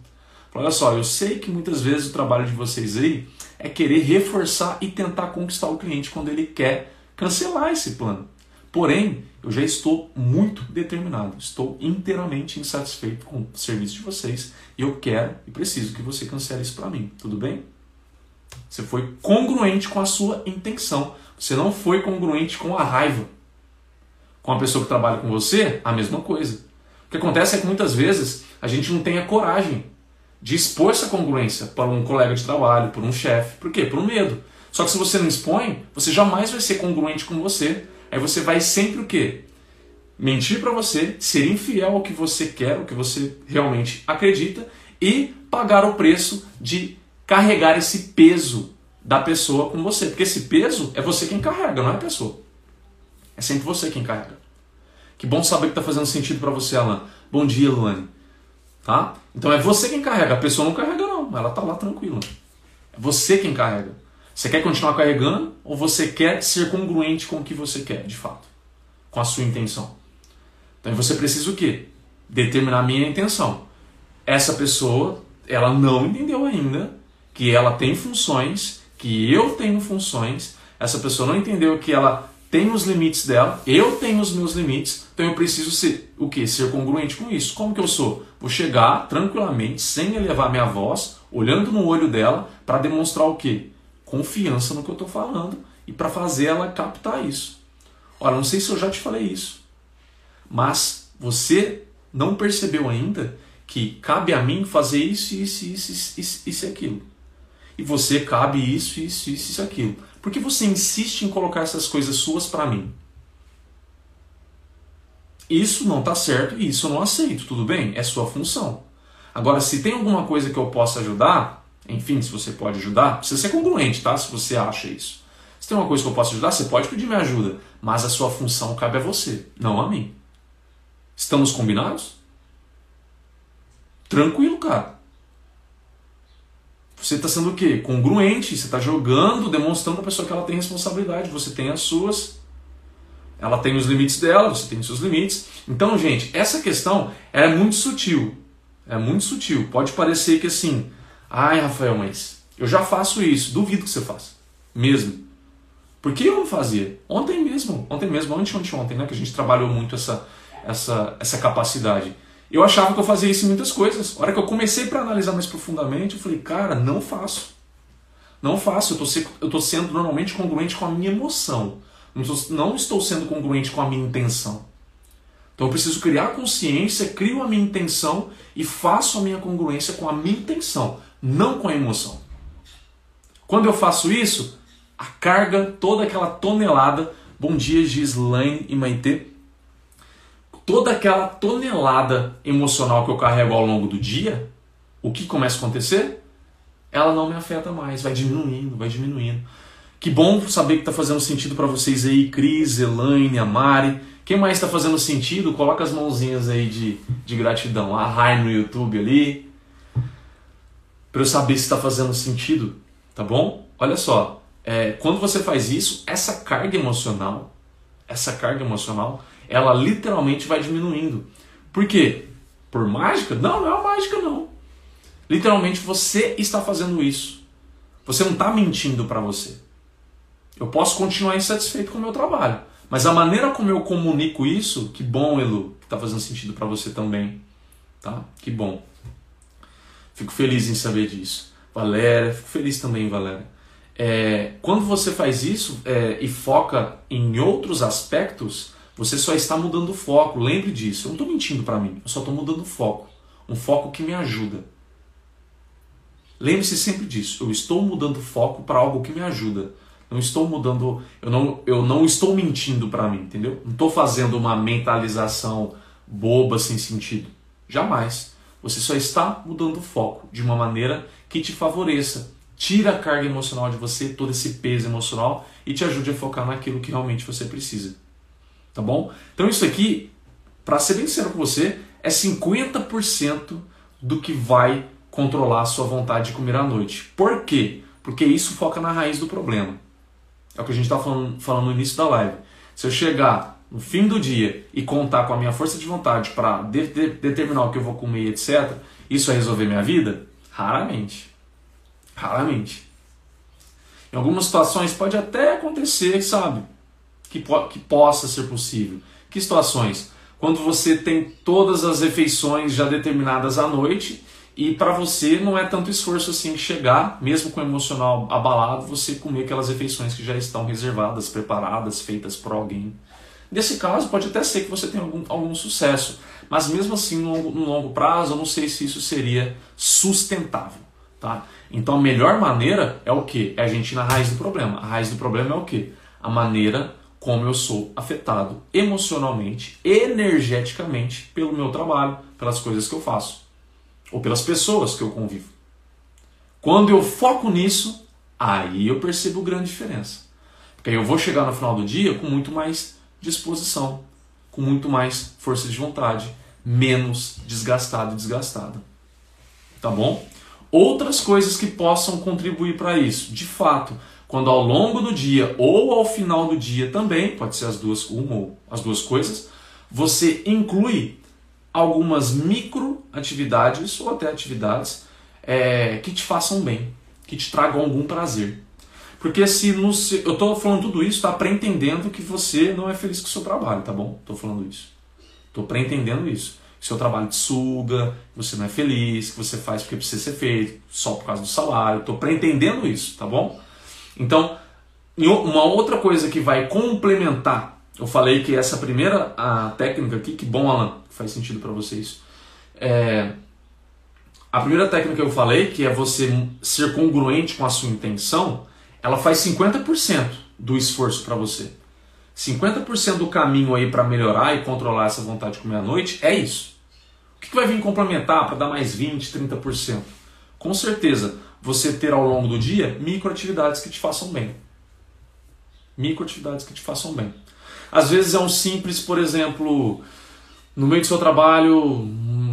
Olha só, eu sei que muitas vezes o trabalho de vocês aí é querer reforçar e tentar conquistar o cliente quando ele quer cancelar esse plano. Porém, eu já estou muito determinado, estou inteiramente insatisfeito com o serviço de vocês e eu quero e preciso que você cancele isso para mim, tudo bem? Você foi congruente com a sua intenção, você não foi congruente com a raiva. Com a pessoa que trabalha com você, a mesma coisa. O que acontece é que muitas vezes a gente não tem a coragem de expor essa congruência para um colega de trabalho, por um chefe. Por quê? Por um medo. Só que se você não expõe, você jamais vai ser congruente com você. Aí você vai sempre o quê? Mentir para você, ser infiel ao que você quer, ao que você realmente acredita e pagar o preço de carregar esse peso da pessoa com você. Porque esse peso é você quem carrega, não é a pessoa. É sempre você quem carrega. Que bom saber que está fazendo sentido para você, Alan. Bom dia, Luane. Tá? Então é você quem carrega, a pessoa não carrega não, ela tá lá tranquila. É você quem carrega. Você quer continuar carregando ou você quer ser congruente com o que você quer, de fato? Com a sua intenção. Então você precisa o quê? Determinar a minha intenção. Essa pessoa, ela não entendeu ainda que ela tem funções, que eu tenho funções. Essa pessoa não entendeu que ela tem os limites dela, eu tenho os meus limites, então eu preciso ser o que? Ser congruente com isso. Como que eu sou? Vou chegar tranquilamente, sem elevar minha voz, olhando no olho dela, para demonstrar o que? Confiança no que eu estou falando e para fazer ela captar isso. Olha, não sei se eu já te falei isso, mas você não percebeu ainda que cabe a mim fazer isso, isso, isso, isso, isso, isso e aquilo. E você cabe isso, isso, isso, isso, aquilo. Por que você insiste em colocar essas coisas suas para mim? Isso não está certo e isso eu não aceito, tudo bem? É sua função. Agora, se tem alguma coisa que eu possa ajudar, enfim, se você pode ajudar, precisa ser congruente, tá? Se você acha isso. Se tem uma coisa que eu posso ajudar, você pode pedir minha ajuda, mas a sua função cabe a você, não a mim. Estamos combinados? Tranquilo, cara. Você está sendo o quê? Congruente, você está jogando, demonstrando a pessoa que ela tem responsabilidade, você tem as suas. Ela tem os limites dela, você tem os seus limites. Então, gente, essa questão é muito sutil. É muito sutil. Pode parecer que assim, ai, Rafael, mas eu já faço isso. Duvido que você faça. Mesmo. Por que eu não fazia? Ontem mesmo, ontem mesmo, ontem, ontem, ontem, né? Que a gente trabalhou muito essa, essa, essa capacidade. Eu achava que eu fazia isso em muitas coisas. A hora que eu comecei para analisar mais profundamente, eu falei, cara, não faço. Não faço. Eu tô sendo normalmente congruente com a minha emoção. Não estou sendo congruente com a minha intenção. Então eu preciso criar consciência, crio a minha intenção e faço a minha congruência com a minha intenção, não com a emoção. Quando eu faço isso, a carga, toda aquela tonelada, bom dia Gislaine e Maitê, toda aquela tonelada emocional que eu carrego ao longo do dia, o que começa a acontecer? Ela não me afeta mais, vai diminuindo, vai diminuindo. Que bom saber que está fazendo sentido para vocês aí, Cris, Elaine, Amari. Quem mais está fazendo sentido? Coloca as mãozinhas aí de, de gratidão. A Rai no YouTube ali. Para eu saber se está fazendo sentido, tá bom? Olha só, é, quando você faz isso, essa carga emocional, essa carga emocional, ela literalmente vai diminuindo. Por quê? Por mágica? Não, não é mágica não. Literalmente você está fazendo isso. Você não está mentindo para você. Eu posso continuar insatisfeito com o meu trabalho, mas a maneira como eu comunico isso, que bom, Elu, que está fazendo sentido para você também, tá? Que bom. Fico feliz em saber disso. Valéria, fico feliz também, Valéria. É, quando você faz isso é, e foca em outros aspectos, você só está mudando o foco, lembre disso. Eu não estou mentindo para mim, eu só estou mudando o foco. Um foco que me ajuda. Lembre-se sempre disso. Eu estou mudando o foco para algo que me ajuda. Não estou mudando, eu não, eu não estou mentindo para mim, entendeu? Não estou fazendo uma mentalização boba sem sentido. Jamais. Você só está mudando o foco de uma maneira que te favoreça. Tira a carga emocional de você, todo esse peso emocional e te ajude a focar naquilo que realmente você precisa tá bom? Então isso aqui, para ser bem sincero com você, é 50% do que vai controlar a sua vontade de comer à noite. Por quê? Porque isso foca na raiz do problema. É o que a gente está falando, falando no início da live. Se eu chegar no fim do dia e contar com a minha força de vontade para de de determinar o que eu vou comer, etc., isso vai resolver minha vida? Raramente. Raramente. Em algumas situações pode até acontecer, sabe? Que, po que possa ser possível. Que situações? Quando você tem todas as refeições já determinadas à noite e para você não é tanto esforço assim chegar, mesmo com o emocional abalado, você comer aquelas refeições que já estão reservadas, preparadas, feitas por alguém. Nesse caso, pode até ser que você tenha algum, algum sucesso, mas mesmo assim, no longo, no longo prazo, eu não sei se isso seria sustentável. Tá? Então, a melhor maneira é o que? É a gente ir na raiz do problema. A raiz do problema é o que? A maneira como eu sou afetado emocionalmente, energeticamente pelo meu trabalho, pelas coisas que eu faço ou pelas pessoas que eu convivo. Quando eu foco nisso, aí eu percebo grande diferença. Porque aí eu vou chegar no final do dia com muito mais disposição, com muito mais força de vontade, menos desgastado e desgastada. Tá bom? Outras coisas que possam contribuir para isso. De fato, quando ao longo do dia ou ao final do dia também, pode ser as duas, uma ou as duas coisas, você inclui algumas micro atividades ou até atividades é, que te façam bem, que te tragam algum prazer. Porque se no, eu estou falando tudo isso, tá para entendendo que você não é feliz com o seu trabalho, tá bom? Estou falando isso. Estou para entendendo isso. Seu trabalho te suga, você não é feliz, que você faz porque precisa ser feito, só por causa do salário. Estou para entendendo isso, tá bom? Então, uma outra coisa que vai complementar, eu falei que essa primeira a técnica aqui, que bom Alan, faz sentido para vocês. É, a primeira técnica que eu falei, que é você ser congruente com a sua intenção, ela faz 50% do esforço para você. 50% do caminho aí para melhorar e controlar essa vontade de comer à noite é isso. O que, vai vir complementar para dar mais 20, 30%? Com certeza, você ter ao longo do dia microatividades que te façam bem. Microatividades que te façam bem. Às vezes é um simples, por exemplo, no meio do seu trabalho, um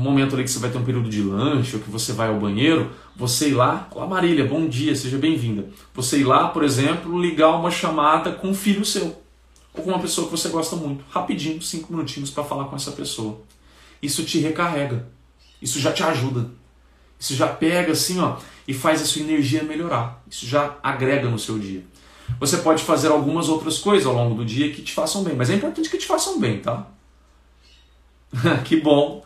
momento ali que você vai ter um período de lanche ou que você vai ao banheiro, você ir lá, olá Marília, bom dia, seja bem-vinda. Você ir lá, por exemplo, ligar uma chamada com um filho seu ou com uma pessoa que você gosta muito, rapidinho, cinco minutinhos para falar com essa pessoa. Isso te recarrega, isso já te ajuda, isso já pega assim, ó, e faz a sua energia melhorar. Isso já agrega no seu dia. Você pode fazer algumas outras coisas ao longo do dia que te façam bem, mas é importante que te façam bem, tá? que bom.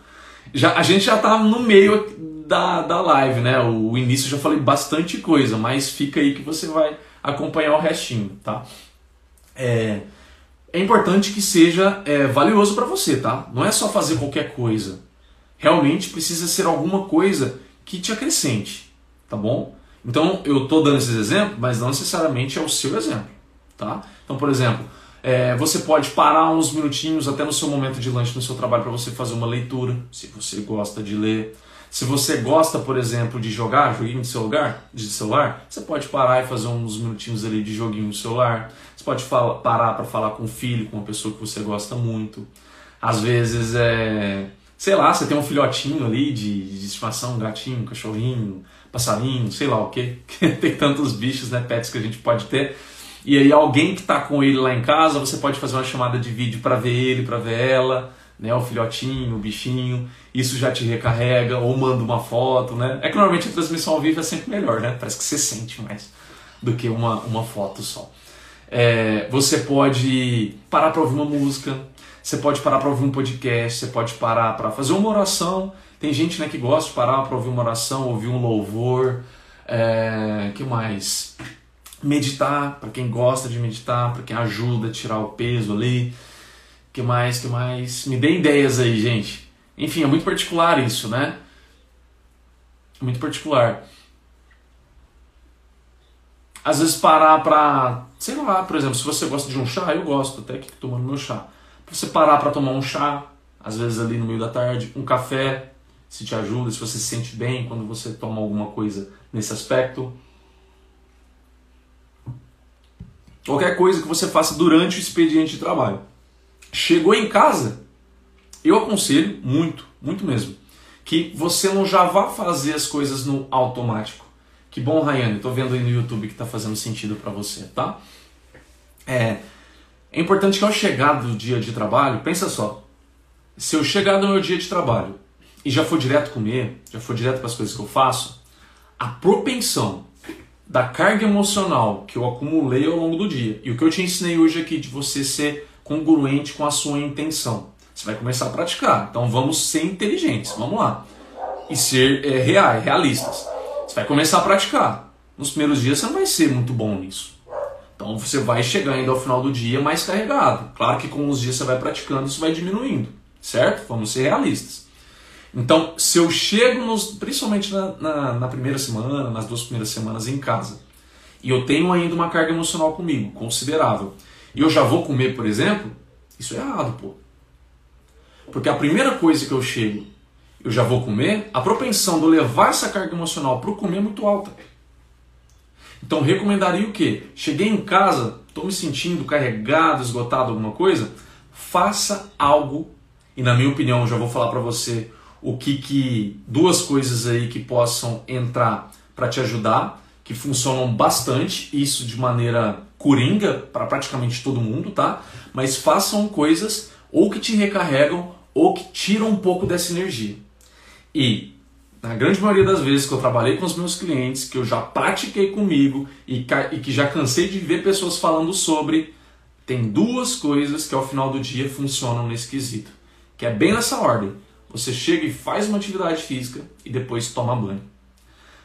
Já, a gente já está no meio da, da live, né? O, o início já falei bastante coisa, mas fica aí que você vai acompanhar o restinho, tá? É, é importante que seja é, valioso para você, tá? Não é só fazer qualquer coisa. Realmente precisa ser alguma coisa que te acrescente, tá bom? Então eu estou dando esses exemplos, mas não necessariamente é o seu exemplo, tá? Então, por exemplo, é, você pode parar uns minutinhos até no seu momento de lanche no seu trabalho para você fazer uma leitura, se você gosta de ler. Se você gosta, por exemplo, de jogar joguinho de celular, de celular, você pode parar e fazer uns minutinhos ali de joguinho de celular. Você pode fala, parar para falar com um filho, com uma pessoa que você gosta muito. Às vezes é, sei lá, você tem um filhotinho ali de, de estimação, um gatinho, um cachorrinho, passarinho, sei lá o que. tem tantos bichos, né, pets que a gente pode ter e aí alguém que está com ele lá em casa, você pode fazer uma chamada de vídeo para ver ele, para ver ela, né, o filhotinho, o bichinho, isso já te recarrega, ou manda uma foto, né? É que normalmente a transmissão ao vivo é sempre melhor, né? Parece que você sente mais do que uma, uma foto só. É, você pode parar para ouvir uma música, você pode parar para ouvir um podcast, você pode parar para fazer uma oração. Tem gente né, que gosta de parar para ouvir uma oração, ouvir um louvor. É, que mais? meditar, para quem gosta de meditar, para quem ajuda a tirar o peso ali. Que mais, que mais? Me dê ideias aí, gente. Enfim, é muito particular isso, né? Muito particular. Às vezes parar para, sei lá, por exemplo, se você gosta de um chá, eu gosto até que tomando meu chá. Você parar para tomar um chá, às vezes ali no meio da tarde, um café, se te ajuda, se você se sente bem quando você toma alguma coisa nesse aspecto. Qualquer coisa que você faça durante o expediente de trabalho. Chegou em casa, eu aconselho muito, muito mesmo, que você não já vá fazer as coisas no automático. Que bom, Rayane, tô vendo aí no YouTube que tá fazendo sentido para você, tá? É, é importante que ao chegar do dia de trabalho, pensa só, se eu chegar no meu dia de trabalho e já for direto comer, já for direto para as coisas que eu faço, a propensão da carga emocional que eu acumulei ao longo do dia e o que eu te ensinei hoje aqui de você ser congruente com a sua intenção. Você vai começar a praticar. Então vamos ser inteligentes, vamos lá. E ser é, reais, realistas. Você vai começar a praticar. Nos primeiros dias você não vai ser muito bom nisso. Então você vai chegar ainda ao final do dia mais carregado. Claro que com os dias você vai praticando, isso vai diminuindo, certo? Vamos ser realistas. Então, se eu chego, nos, principalmente na, na, na, primeira semana, nas duas primeiras semanas em casa, e eu tenho ainda uma carga emocional comigo, considerável, e eu já vou comer, por exemplo, isso é errado, pô. Porque a primeira coisa que eu chego, eu já vou comer, a propensão de eu levar essa carga emocional para o comer é muito alta. Então recomendaria o quê? Cheguei em casa, estou me sentindo carregado, esgotado, alguma coisa, faça algo. E na minha opinião, já vou falar para você o que, que duas coisas aí que possam entrar para te ajudar, que funcionam bastante, isso de maneira coringa para praticamente todo mundo, tá? Mas façam coisas ou que te recarregam ou que tiram um pouco dessa energia. E na grande maioria das vezes que eu trabalhei com os meus clientes, que eu já pratiquei comigo e, e que já cansei de ver pessoas falando sobre, tem duas coisas que ao final do dia funcionam nesse quesito. Que é bem nessa ordem. Você chega e faz uma atividade física e depois toma banho.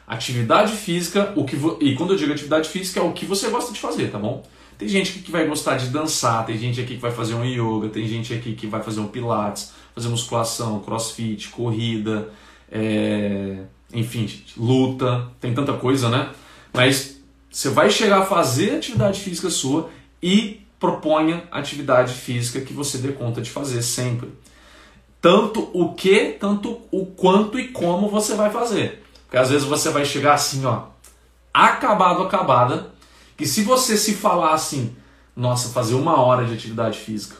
Atividade física, o que e quando eu digo atividade física, é o que você gosta de fazer, tá bom? Tem gente aqui que vai gostar de dançar, tem gente aqui que vai fazer um yoga, tem gente aqui que vai fazer um pilates, fazer musculação, crossfit, corrida, é, enfim, luta, tem tanta coisa, né? Mas você vai chegar a fazer atividade física sua e proponha atividade física que você dê conta de fazer sempre. Tanto o que, tanto o quanto e como você vai fazer. Porque às vezes você vai chegar assim, ó, acabado, acabada, que se você se falar assim, nossa, fazer uma hora de atividade física,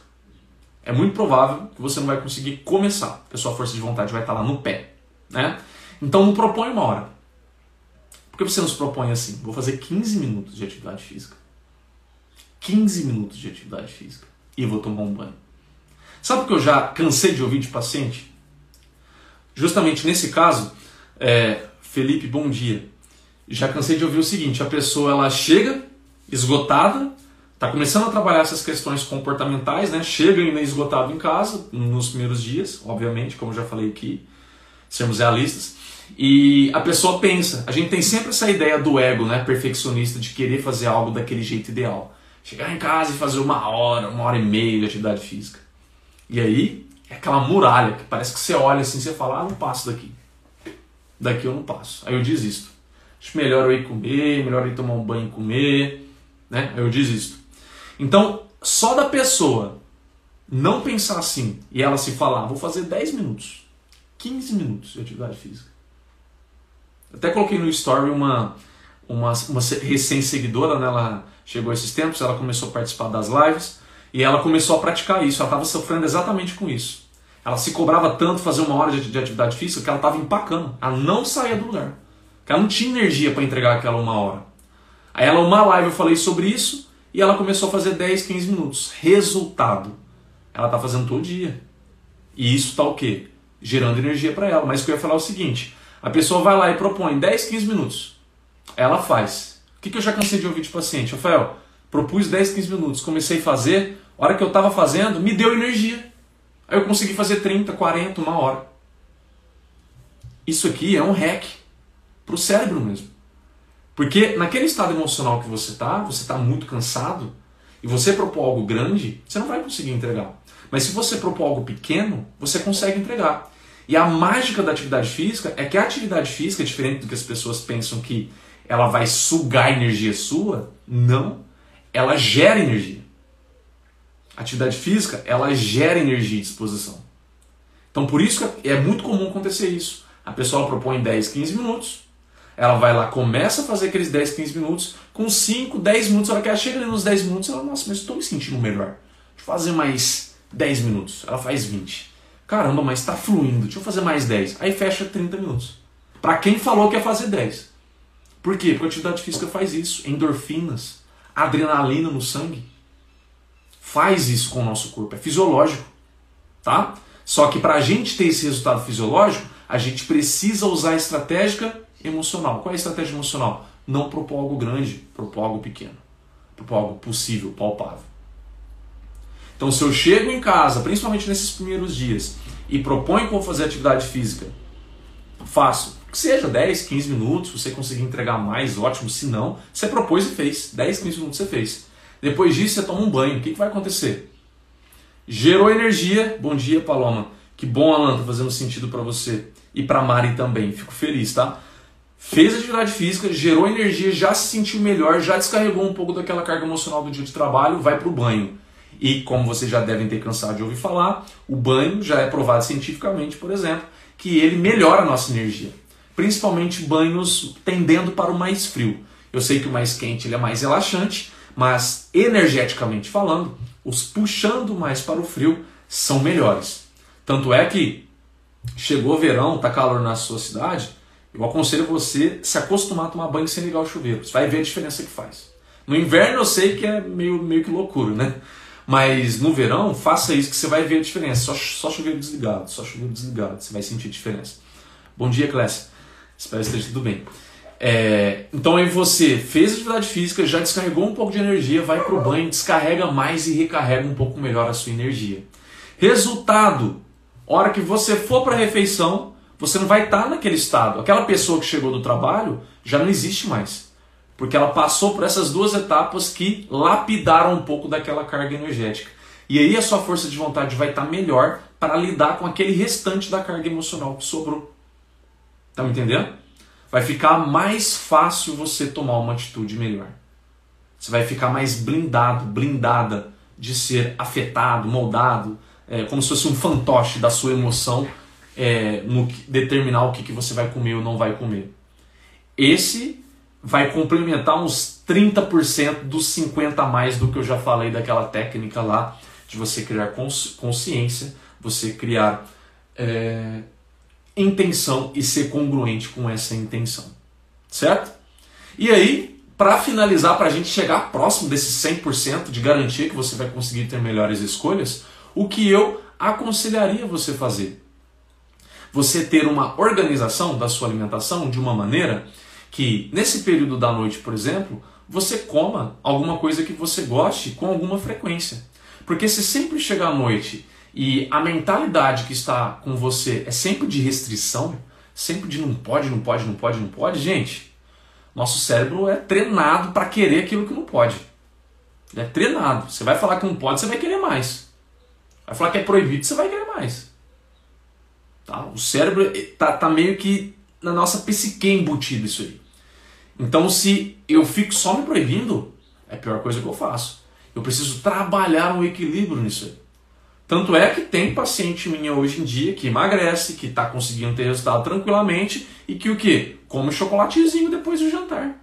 é muito provável que você não vai conseguir começar, porque a sua força de vontade vai estar lá no pé. Né? Então não propõe uma hora. Por que você não se propõe assim? Vou fazer 15 minutos de atividade física. 15 minutos de atividade física. E vou tomar um banho. Sabe o que eu já cansei de ouvir de paciente? Justamente nesse caso, é, Felipe, bom dia. Já cansei de ouvir o seguinte: a pessoa ela chega esgotada, está começando a trabalhar essas questões comportamentais, né? Chega ainda esgotado em casa nos primeiros dias, obviamente, como já falei aqui sermos realistas. E a pessoa pensa, a gente tem sempre essa ideia do ego, né, perfeccionista, de querer fazer algo daquele jeito ideal. Chegar em casa e fazer uma hora, uma hora e meia de atividade física. E aí, é aquela muralha que parece que você olha assim, você fala, ah, não passo daqui. Daqui eu não passo. Aí eu desisto. Acho melhor eu ir comer, melhor eu ir tomar um banho e comer, né? Aí eu desisto. Então, só da pessoa não pensar assim e ela se falar, vou fazer 10 minutos 15 minutos de atividade física. Até coloquei no story uma, uma, uma recém-seguidora, né? ela chegou esses tempos, ela começou a participar das lives e ela começou a praticar isso. Ela estava sofrendo exatamente com isso. Ela se cobrava tanto fazer uma hora de, de atividade física que ela estava empacando. Ela não saía do lugar. Ela não tinha energia para entregar aquela uma hora. Aí ela, uma live, eu falei sobre isso e ela começou a fazer 10, 15 minutos. Resultado, ela está fazendo todo dia. E isso está o quê? Gerando energia para ela. Mas o que eu ia falar é o seguinte: a pessoa vai lá e propõe 10, 15 minutos. Ela faz. O que, que eu já cansei de ouvir de paciente? Rafael, propus 10, 15 minutos, comecei a fazer, a hora que eu estava fazendo, me deu energia. Aí eu consegui fazer 30, 40, uma hora. Isso aqui é um hack para o cérebro mesmo. Porque naquele estado emocional que você está, você está muito cansado, e você propor algo grande, você não vai conseguir entregar. Mas se você propor algo pequeno, você consegue entregar. E a mágica da atividade física é que a atividade física, é diferente do que as pessoas pensam que ela vai sugar energia sua, não. Ela gera energia. A atividade física, ela gera energia e disposição. Então por isso que é muito comum acontecer isso. A pessoa propõe 10, 15 minutos, ela vai lá, começa a fazer aqueles 10, 15 minutos, com 5, 10 minutos, ela quer chega ali nos 10 minutos, ela, nossa, mas estou me sentindo melhor. Deixa eu fazer mais 10 minutos. Ela faz 20. Caramba, mas está fluindo. Deixa eu fazer mais 10. Aí fecha 30 minutos. Para quem falou que ia fazer 10. Por quê? Porque a atividade física faz isso. Endorfinas, adrenalina no sangue. faz isso com o nosso corpo, é fisiológico, tá? Só que para a gente ter esse resultado fisiológico, a gente precisa usar a estratégia emocional. Qual é a estratégia emocional? Não propor algo grande, propor algo pequeno, propor algo possível, palpável. Então, se eu chego em casa, principalmente nesses primeiros dias, e proponho como fazer atividade física, faço. Que seja 10, 15 minutos, você conseguir entregar mais, ótimo. Se não, você propôs e fez. 10, 15 minutos você fez. Depois disso, você toma um banho. O que, que vai acontecer? Gerou energia. Bom dia, Paloma. Que bom, Alan, tá fazendo sentido para você. E para Mari também. Fico feliz, tá? Fez atividade física, gerou energia, já se sentiu melhor, já descarregou um pouco daquela carga emocional do dia de trabalho, vai para o banho. E como vocês já devem ter cansado de ouvir falar, o banho já é provado cientificamente, por exemplo, que ele melhora a nossa energia. Principalmente banhos tendendo para o mais frio. Eu sei que o mais quente ele é mais relaxante, mas energeticamente falando, os puxando mais para o frio são melhores. Tanto é que chegou verão, tá calor na sua cidade, eu aconselho você se acostumar a tomar banho sem ligar o chuveiro. Você vai ver a diferença que faz. No inverno eu sei que é meio, meio que loucura, né? Mas no verão, faça isso que você vai ver a diferença. Só, só chuveiro desligado, só chuveiro desligado, você vai sentir a diferença. Bom dia, Clécia. Espero que esteja tudo bem. É, então aí você fez atividade física, já descarregou um pouco de energia, vai para o banho, descarrega mais e recarrega um pouco melhor a sua energia. Resultado: hora que você for para a refeição, você não vai estar tá naquele estado. Aquela pessoa que chegou do trabalho já não existe mais. Porque ela passou por essas duas etapas que lapidaram um pouco daquela carga energética. E aí a sua força de vontade vai estar melhor para lidar com aquele restante da carga emocional que sobrou. Tá me entendendo? Vai ficar mais fácil você tomar uma atitude melhor. Você vai ficar mais blindado, blindada de ser afetado, moldado, é, como se fosse um fantoche da sua emoção é, no determinar o que, que você vai comer ou não vai comer. Esse vai complementar uns 30% dos 50 a mais do que eu já falei daquela técnica lá de você criar consciência, você criar é, intenção e ser congruente com essa intenção. Certo? E aí, para finalizar, para a gente chegar próximo desse 100% de garantia que você vai conseguir ter melhores escolhas, o que eu aconselharia você fazer? Você ter uma organização da sua alimentação de uma maneira que nesse período da noite, por exemplo, você coma alguma coisa que você goste com alguma frequência. Porque se sempre chegar à noite e a mentalidade que está com você é sempre de restrição, sempre de não pode, não pode, não pode, não pode, gente, nosso cérebro é treinado para querer aquilo que não pode. é treinado. Você vai falar que não pode, você vai querer mais. Vai falar que é proibido, você vai querer mais. Tá? O cérebro tá, tá meio que na nossa psique embutido isso aí. Então, se eu fico só me proibindo, é a pior coisa que eu faço. Eu preciso trabalhar um equilíbrio nisso aí. Tanto é que tem paciente minha hoje em dia que emagrece, que está conseguindo ter resultado tranquilamente e que o que? Come chocolatezinho depois do jantar.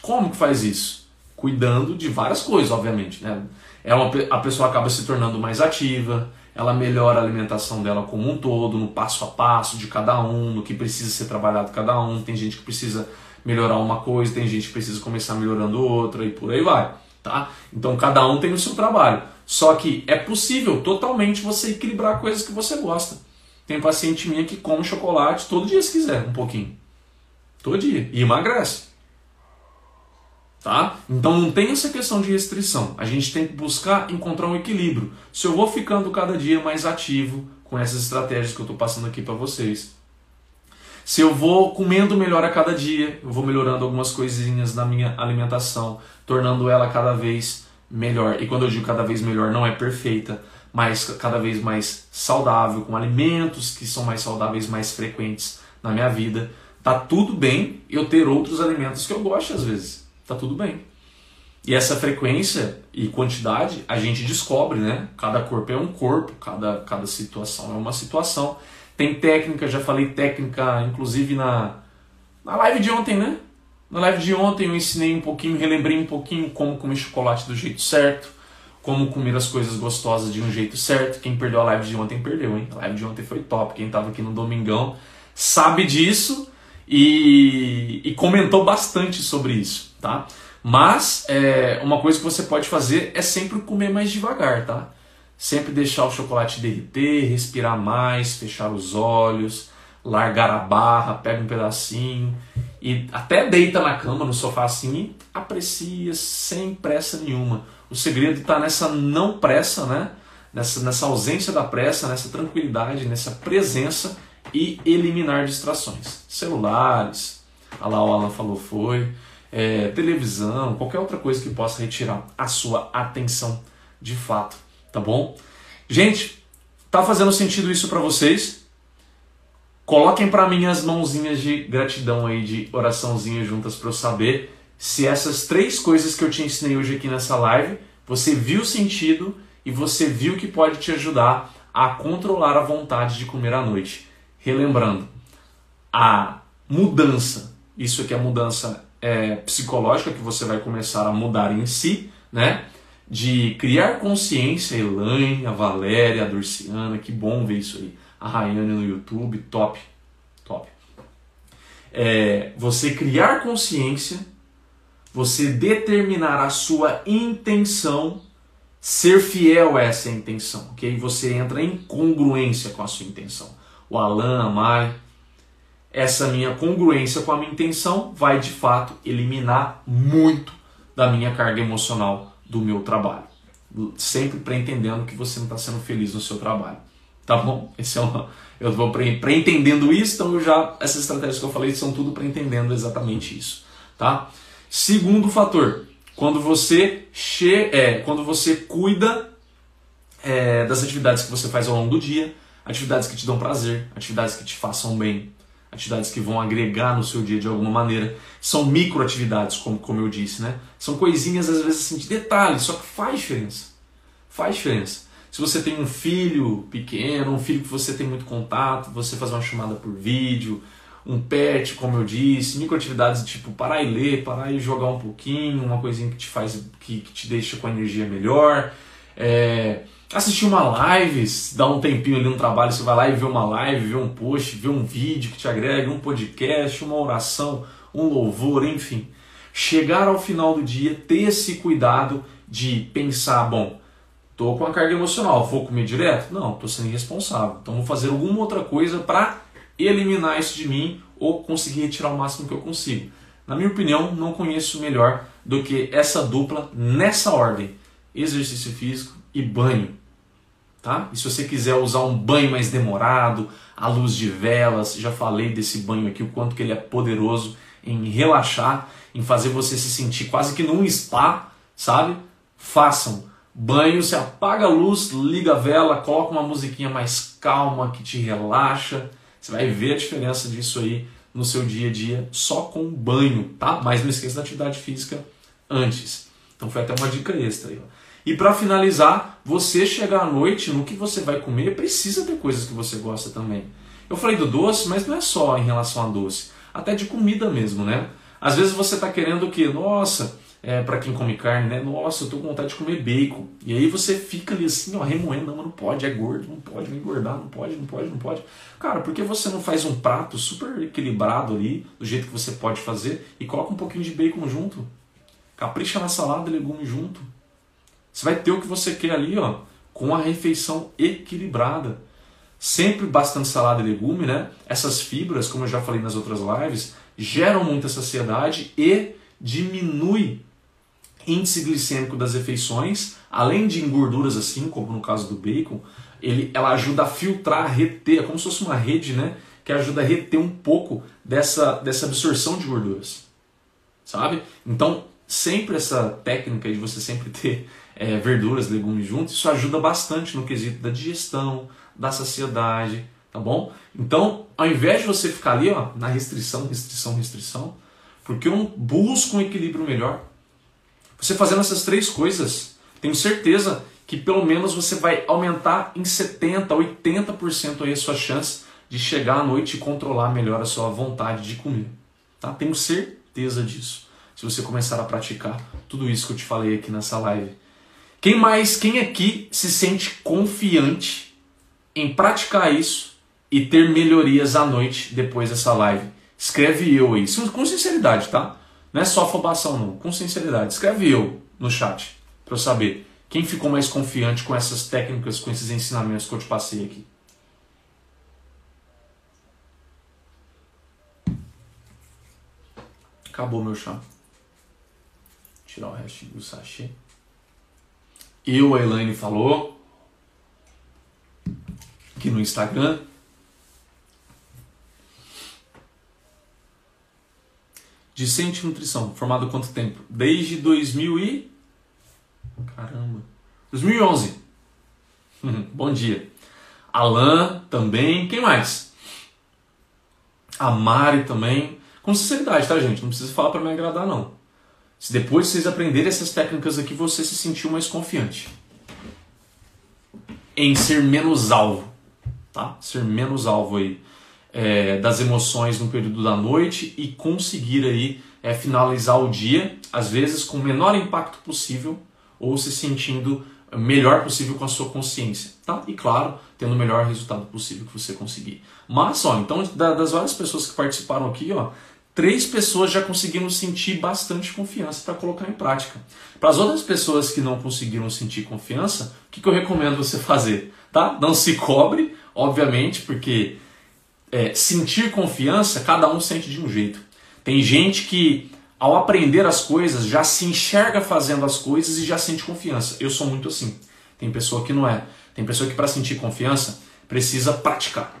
Como que faz isso? Cuidando de várias coisas, obviamente. Né? É uma, a pessoa acaba se tornando mais ativa, ela melhora a alimentação dela como um todo, no passo a passo de cada um, no que precisa ser trabalhado cada um. Tem gente que precisa melhorar uma coisa, tem gente que precisa começar melhorando outra e por aí vai, tá? Então cada um tem o seu trabalho. Só que é possível totalmente você equilibrar coisas que você gosta. Tem paciente minha que come chocolate todo dia se quiser, um pouquinho. Todo dia. E emagrece. Tá? Então não tem essa questão de restrição. A gente tem que buscar encontrar um equilíbrio. Se eu vou ficando cada dia mais ativo com essas estratégias que eu estou passando aqui para vocês, se eu vou comendo melhor a cada dia, eu vou melhorando algumas coisinhas na minha alimentação, tornando ela cada vez melhor. E quando eu digo cada vez melhor, não é perfeita, mas cada vez mais saudável, com alimentos que são mais saudáveis, mais frequentes na minha vida. Tá tudo bem eu ter outros alimentos que eu gosto às vezes. Tá tudo bem. E essa frequência e quantidade a gente descobre, né? Cada corpo é um corpo, cada, cada situação é uma situação. Tem técnica, já falei técnica, inclusive na, na live de ontem, né? Na live de ontem eu ensinei um pouquinho, relembrei um pouquinho como comer chocolate do jeito certo, como comer as coisas gostosas de um jeito certo. Quem perdeu a live de ontem perdeu, hein? A live de ontem foi top. Quem estava aqui no domingão sabe disso e, e comentou bastante sobre isso, tá? Mas é, uma coisa que você pode fazer é sempre comer mais devagar, tá? Sempre deixar o chocolate derreter, respirar mais, fechar os olhos, largar a barra, pega um pedacinho e até deita na cama, no sofá assim e aprecia sem pressa nenhuma. O segredo está nessa não pressa, né? Nessa, nessa ausência da pressa, nessa tranquilidade, nessa presença e eliminar distrações. Celulares, a lá o Alan falou foi, é, televisão, qualquer outra coisa que possa retirar a sua atenção de fato, tá bom? Gente, tá fazendo sentido isso para vocês? Coloquem para mim as mãozinhas de gratidão aí, de oraçãozinha juntas para eu saber se essas três coisas que eu te ensinei hoje aqui nessa live, você viu sentido e você viu que pode te ajudar a controlar a vontade de comer à noite. Relembrando, a mudança, isso aqui é a mudança é, psicológica que você vai começar a mudar em si, né? De criar consciência, Elaine, a Valéria, a Durciana, que bom ver isso aí. A Rayane no YouTube, top, top. É, você criar consciência, você determinar a sua intenção, ser fiel a essa intenção, ok? Você entra em congruência com a sua intenção. O Alan, a Mai, essa minha congruência com a minha intenção vai de fato eliminar muito da minha carga emocional do meu trabalho. Sempre pretendendo que você não está sendo feliz no seu trabalho. Tá bom? Esse é uma, eu vou pré-entendendo isso, então eu já essas estratégias que eu falei são tudo pré-entendendo exatamente isso, tá? Segundo fator, quando você che, é, quando você cuida é, das atividades que você faz ao longo do dia, atividades que te dão prazer, atividades que te façam bem, atividades que vão agregar no seu dia de alguma maneira. São microatividades, como, como eu disse, né? São coisinhas, às vezes, assim, de detalhes, só que faz diferença. Faz diferença. Se você tem um filho pequeno, um filho que você tem muito contato, você fazer uma chamada por vídeo, um pet, como eu disse, microatividades tipo parar e ler, parar e jogar um pouquinho, uma coisinha que te faz, que, que te deixa com a energia melhor. É, assistir uma live, dá um tempinho ali no trabalho, você vai lá e vê uma live, vê um post, vê um vídeo que te agrega, um podcast, uma oração, um louvor, enfim. Chegar ao final do dia, ter esse cuidado de pensar, bom, tô com a carga emocional, vou comer direto? Não, tô sendo irresponsável. Então vou fazer alguma outra coisa para eliminar isso de mim ou conseguir retirar o máximo que eu consigo. Na minha opinião, não conheço melhor do que essa dupla nessa ordem: exercício físico e banho tá? E se você quiser usar um banho mais demorado, à luz de velas, já falei desse banho aqui, o quanto que ele é poderoso em relaxar, em fazer você se sentir quase que num spa, sabe? Façam banho, você apaga a luz, liga a vela, coloca uma musiquinha mais calma que te relaxa. Você vai ver a diferença disso aí no seu dia a dia só com banho, tá? Mas não esqueça da atividade física antes. Então foi até uma dica extra aí. Ó. E para finalizar, você chegar à noite no que você vai comer, precisa ter coisas que você gosta também. Eu falei do doce, mas não é só em relação a doce, até de comida mesmo, né? Às vezes você está querendo o que? Nossa, é, para quem come carne, né? Nossa, eu tô com vontade de comer bacon. E aí você fica ali assim, ó, remoendo, não, não pode, é gordo, não pode, vai engordar, não pode, não pode, não pode. Cara, por que você não faz um prato super equilibrado ali, do jeito que você pode fazer, e coloca um pouquinho de bacon junto? Capricha na salada, legume junto. Você vai ter o que você quer ali, ó, com a refeição equilibrada. Sempre bastante salada e legume, né? Essas fibras, como eu já falei nas outras lives, geram muita saciedade e diminui índice glicêmico das refeições, além de em gorduras assim, como no caso do bacon, ele, ela ajuda a filtrar, a reter, é como se fosse uma rede, né? Que ajuda a reter um pouco dessa, dessa absorção de gorduras. Sabe? Então, sempre essa técnica de você sempre ter é, verduras, legumes juntos, isso ajuda bastante no quesito da digestão, da saciedade, tá bom? Então, ao invés de você ficar ali ó, na restrição, restrição, restrição, porque eu busco um equilíbrio melhor. Você fazendo essas três coisas, tenho certeza que pelo menos você vai aumentar em 70%, 80% aí a sua chance de chegar à noite e controlar melhor a sua vontade de comer. Tá? Tenho certeza disso. Se você começar a praticar tudo isso que eu te falei aqui nessa live. Quem mais, quem aqui se sente confiante em praticar isso e ter melhorias à noite depois dessa live? Escreve eu aí, com sinceridade, tá? Não é só afobação, não. Com sinceridade. Escreve eu no chat para eu saber quem ficou mais confiante com essas técnicas, com esses ensinamentos que eu te passei aqui. Acabou meu chá. Tirar o resto do sachê. Eu, a Elaine falou aqui no Instagram. Dicente Nutrição, formado quanto tempo? Desde 2000 e... Caramba. 2011. Bom dia. Alan também. Quem mais? A Mari também. Com sinceridade, tá, gente? Não precisa falar para me agradar, não. Se depois vocês aprenderem essas técnicas aqui, você se sentiu mais confiante em ser menos alvo, tá? Ser menos alvo aí é, das emoções no período da noite e conseguir aí é, finalizar o dia, às vezes com o menor impacto possível ou se sentindo melhor possível com a sua consciência, tá? E claro, tendo o melhor resultado possível que você conseguir. Mas, ó, então das várias pessoas que participaram aqui, ó, três pessoas já conseguiram sentir bastante confiança para colocar em prática. Para as outras pessoas que não conseguiram sentir confiança, o que, que eu recomendo você fazer? Tá? Não se cobre, obviamente, porque é, sentir confiança, cada um sente de um jeito. Tem gente que, ao aprender as coisas, já se enxerga fazendo as coisas e já sente confiança. Eu sou muito assim. Tem pessoa que não é. Tem pessoa que, para sentir confiança, precisa praticar.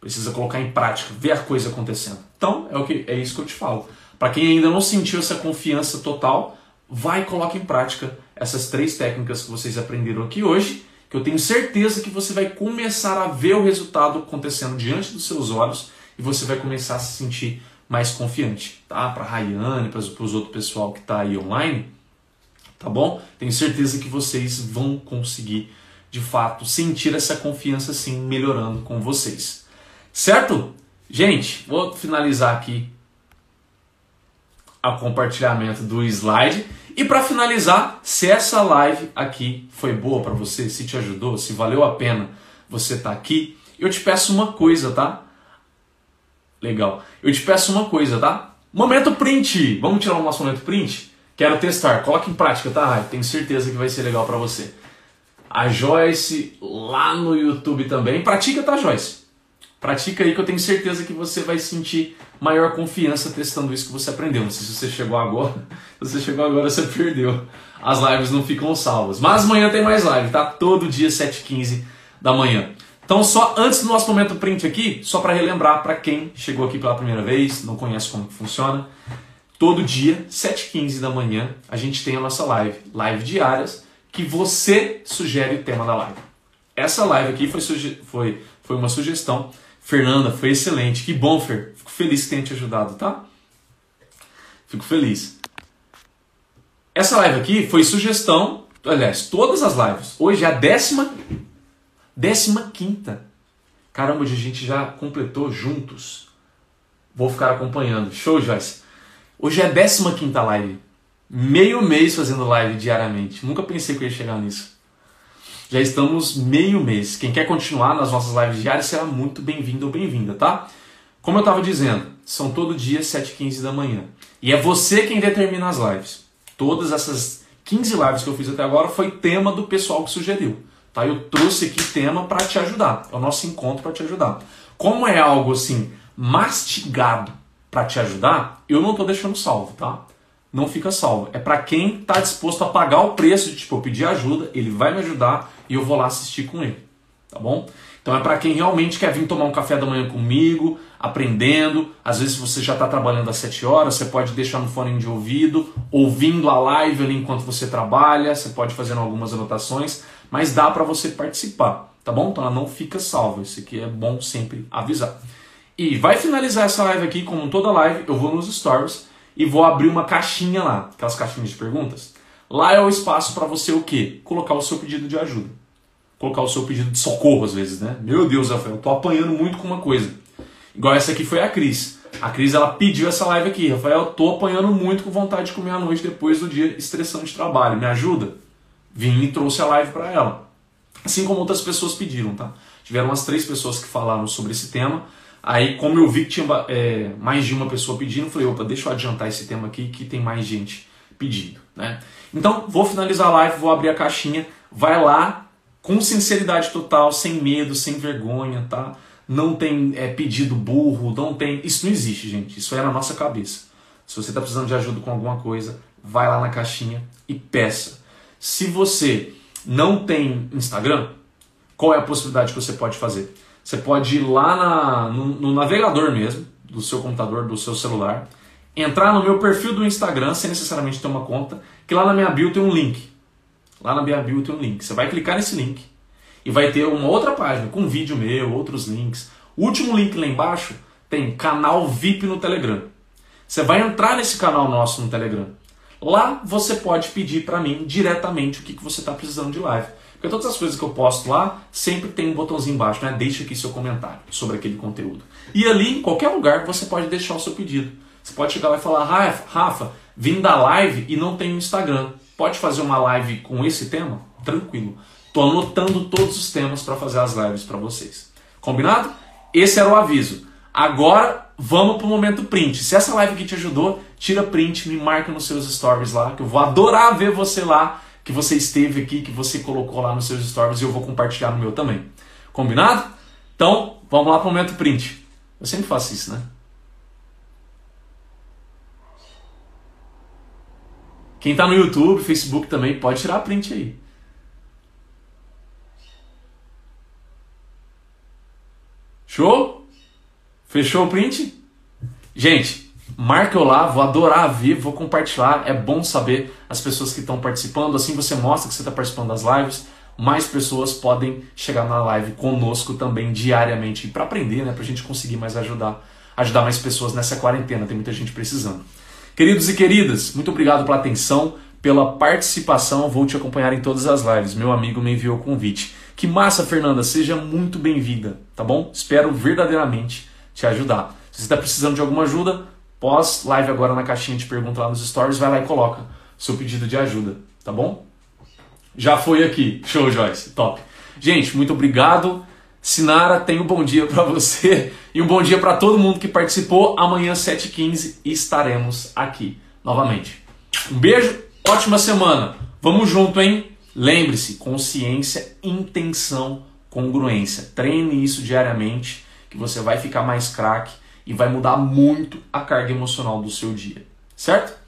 Precisa colocar em prática, ver a coisa acontecendo. Então, é, o que, é isso que eu te falo. Para quem ainda não sentiu essa confiança total, vai e coloque em prática essas três técnicas que vocês aprenderam aqui hoje, que eu tenho certeza que você vai começar a ver o resultado acontecendo diante dos seus olhos e você vai começar a se sentir mais confiante, tá? Para a Rayane, para os outro pessoal que está aí online, tá bom? Tenho certeza que vocês vão conseguir, de fato, sentir essa confiança sim melhorando com vocês. Certo? Gente, vou finalizar aqui o compartilhamento do slide. E para finalizar, se essa live aqui foi boa para você, se te ajudou, se valeu a pena você estar tá aqui, eu te peço uma coisa, tá? Legal. Eu te peço uma coisa, tá? Momento print. Vamos tirar o nosso momento print? Quero testar. Coloque em prática, tá? Tenho certeza que vai ser legal para você. A Joyce lá no YouTube também. Pratica, tá, Joyce? Pratica aí que eu tenho certeza que você vai sentir maior confiança testando isso que você aprendeu. Não sei se você chegou agora. Se você chegou agora, você perdeu. As lives não ficam salvas. Mas amanhã tem mais live, tá? Todo dia, 7h15 da manhã. Então, só antes do nosso momento print aqui, só para relembrar para quem chegou aqui pela primeira vez, não conhece como funciona, todo dia, 7h15 da manhã, a gente tem a nossa live, live diárias, que você sugere o tema da live. Essa live aqui foi, foi, foi uma sugestão Fernanda, foi excelente. Que bom, Fer. Fico feliz que tenha te ajudado, tá? Fico feliz. Essa live aqui foi sugestão, aliás, todas as lives. Hoje é a décima, décima quinta. Caramba, a gente já completou juntos. Vou ficar acompanhando. Show, Joyce. Hoje é a décima quinta live. Meio mês fazendo live diariamente. Nunca pensei que eu ia chegar nisso. Já estamos meio mês. Quem quer continuar nas nossas lives diárias será muito bem-vindo ou bem-vinda, tá? Como eu estava dizendo, são todo dia 7h15 da manhã. E é você quem determina as lives. Todas essas 15 lives que eu fiz até agora foi tema do pessoal que sugeriu. Tá? Eu trouxe aqui tema para te ajudar. É o nosso encontro para te ajudar. Como é algo assim mastigado para te ajudar, eu não estou deixando salvo, tá? Não fica salvo. É para quem está disposto a pagar o preço de tipo pedir ajuda, ele vai me ajudar e eu vou lá assistir com ele, tá bom? Então é para quem realmente quer vir tomar um café da manhã comigo, aprendendo. Às vezes você já está trabalhando às 7 horas, você pode deixar no fone de ouvido, ouvindo a live ali enquanto você trabalha, você pode fazer algumas anotações, mas dá para você participar, tá bom? Então ela não fica salva. Isso aqui é bom sempre avisar. E vai finalizar essa live aqui, como toda live, eu vou nos stories e vou abrir uma caixinha lá, aquelas caixinhas de perguntas. Lá é o espaço para você o quê? Colocar o seu pedido de ajuda. Colocar o seu pedido de socorro às vezes, né? Meu Deus, Rafael, eu tô apanhando muito com uma coisa. Igual essa aqui foi a Cris. A Cris ela pediu essa live aqui. Rafael, eu tô apanhando muito com vontade de comer à noite depois do dia estressante de trabalho. Me ajuda? Vim e trouxe a live para ela. Assim como outras pessoas pediram, tá? Tiveram umas três pessoas que falaram sobre esse tema, Aí, como eu vi que tinha é, mais de uma pessoa pedindo, falei, opa, deixa eu adiantar esse tema aqui que tem mais gente pedindo, né? Então, vou finalizar a live, vou abrir a caixinha, vai lá com sinceridade total, sem medo, sem vergonha, tá? Não tem é, pedido burro, não tem. Isso não existe, gente. Isso é na nossa cabeça. Se você está precisando de ajuda com alguma coisa, vai lá na caixinha e peça. Se você não tem Instagram, qual é a possibilidade que você pode fazer? Você pode ir lá na, no, no navegador mesmo, do seu computador, do seu celular, entrar no meu perfil do Instagram, sem necessariamente ter uma conta, que lá na minha bio tem um link. Lá na bio tem um link. Você vai clicar nesse link e vai ter uma outra página com vídeo meu, outros links. O último link lá embaixo tem canal VIP no Telegram. Você vai entrar nesse canal nosso no Telegram. Lá você pode pedir para mim diretamente o que, que você está precisando de live. Porque todas as coisas que eu posto lá, sempre tem um botãozinho embaixo, né? Deixa aqui seu comentário sobre aquele conteúdo. E ali, em qualquer lugar, você pode deixar o seu pedido. Você pode chegar lá e falar, Rafa, Rafa vim da live e não tenho Instagram. Pode fazer uma live com esse tema? Tranquilo. Estou anotando todos os temas para fazer as lives para vocês. Combinado? Esse era o aviso. Agora vamos para o momento print. Se essa live aqui te ajudou, tira print, me marca nos seus stories lá, que eu vou adorar ver você lá que você esteve aqui, que você colocou lá nos seus stories e eu vou compartilhar no meu também. Combinado? Então, vamos lá para o momento print. Eu sempre faço isso, né? Quem está no YouTube, Facebook também, pode tirar print aí. Show? Fechou o print? Gente, Marca eu lá, vou adorar ver, vou compartilhar. É bom saber as pessoas que estão participando. Assim você mostra que você está participando das lives. Mais pessoas podem chegar na live conosco também diariamente para aprender, né? Para a gente conseguir mais ajudar, ajudar mais pessoas nessa quarentena. Tem muita gente precisando. Queridos e queridas, muito obrigado pela atenção, pela participação. Vou te acompanhar em todas as lives. Meu amigo me enviou o convite. Que massa, Fernanda! Seja muito bem-vinda, tá bom? Espero verdadeiramente te ajudar. Se você está precisando de alguma ajuda, Pós live agora na caixinha de pergunta lá nos stories, vai lá e coloca seu pedido de ajuda, tá bom? Já foi aqui. Show, Joyce. Top. Gente, muito obrigado. Sinara, tenha um bom dia para você e um bom dia para todo mundo que participou. Amanhã, 7h15, estaremos aqui novamente. Um beijo, ótima semana. Vamos junto, hein? Lembre-se, consciência, intenção, congruência. Treine isso diariamente que você vai ficar mais craque e vai mudar muito a carga emocional do seu dia, certo?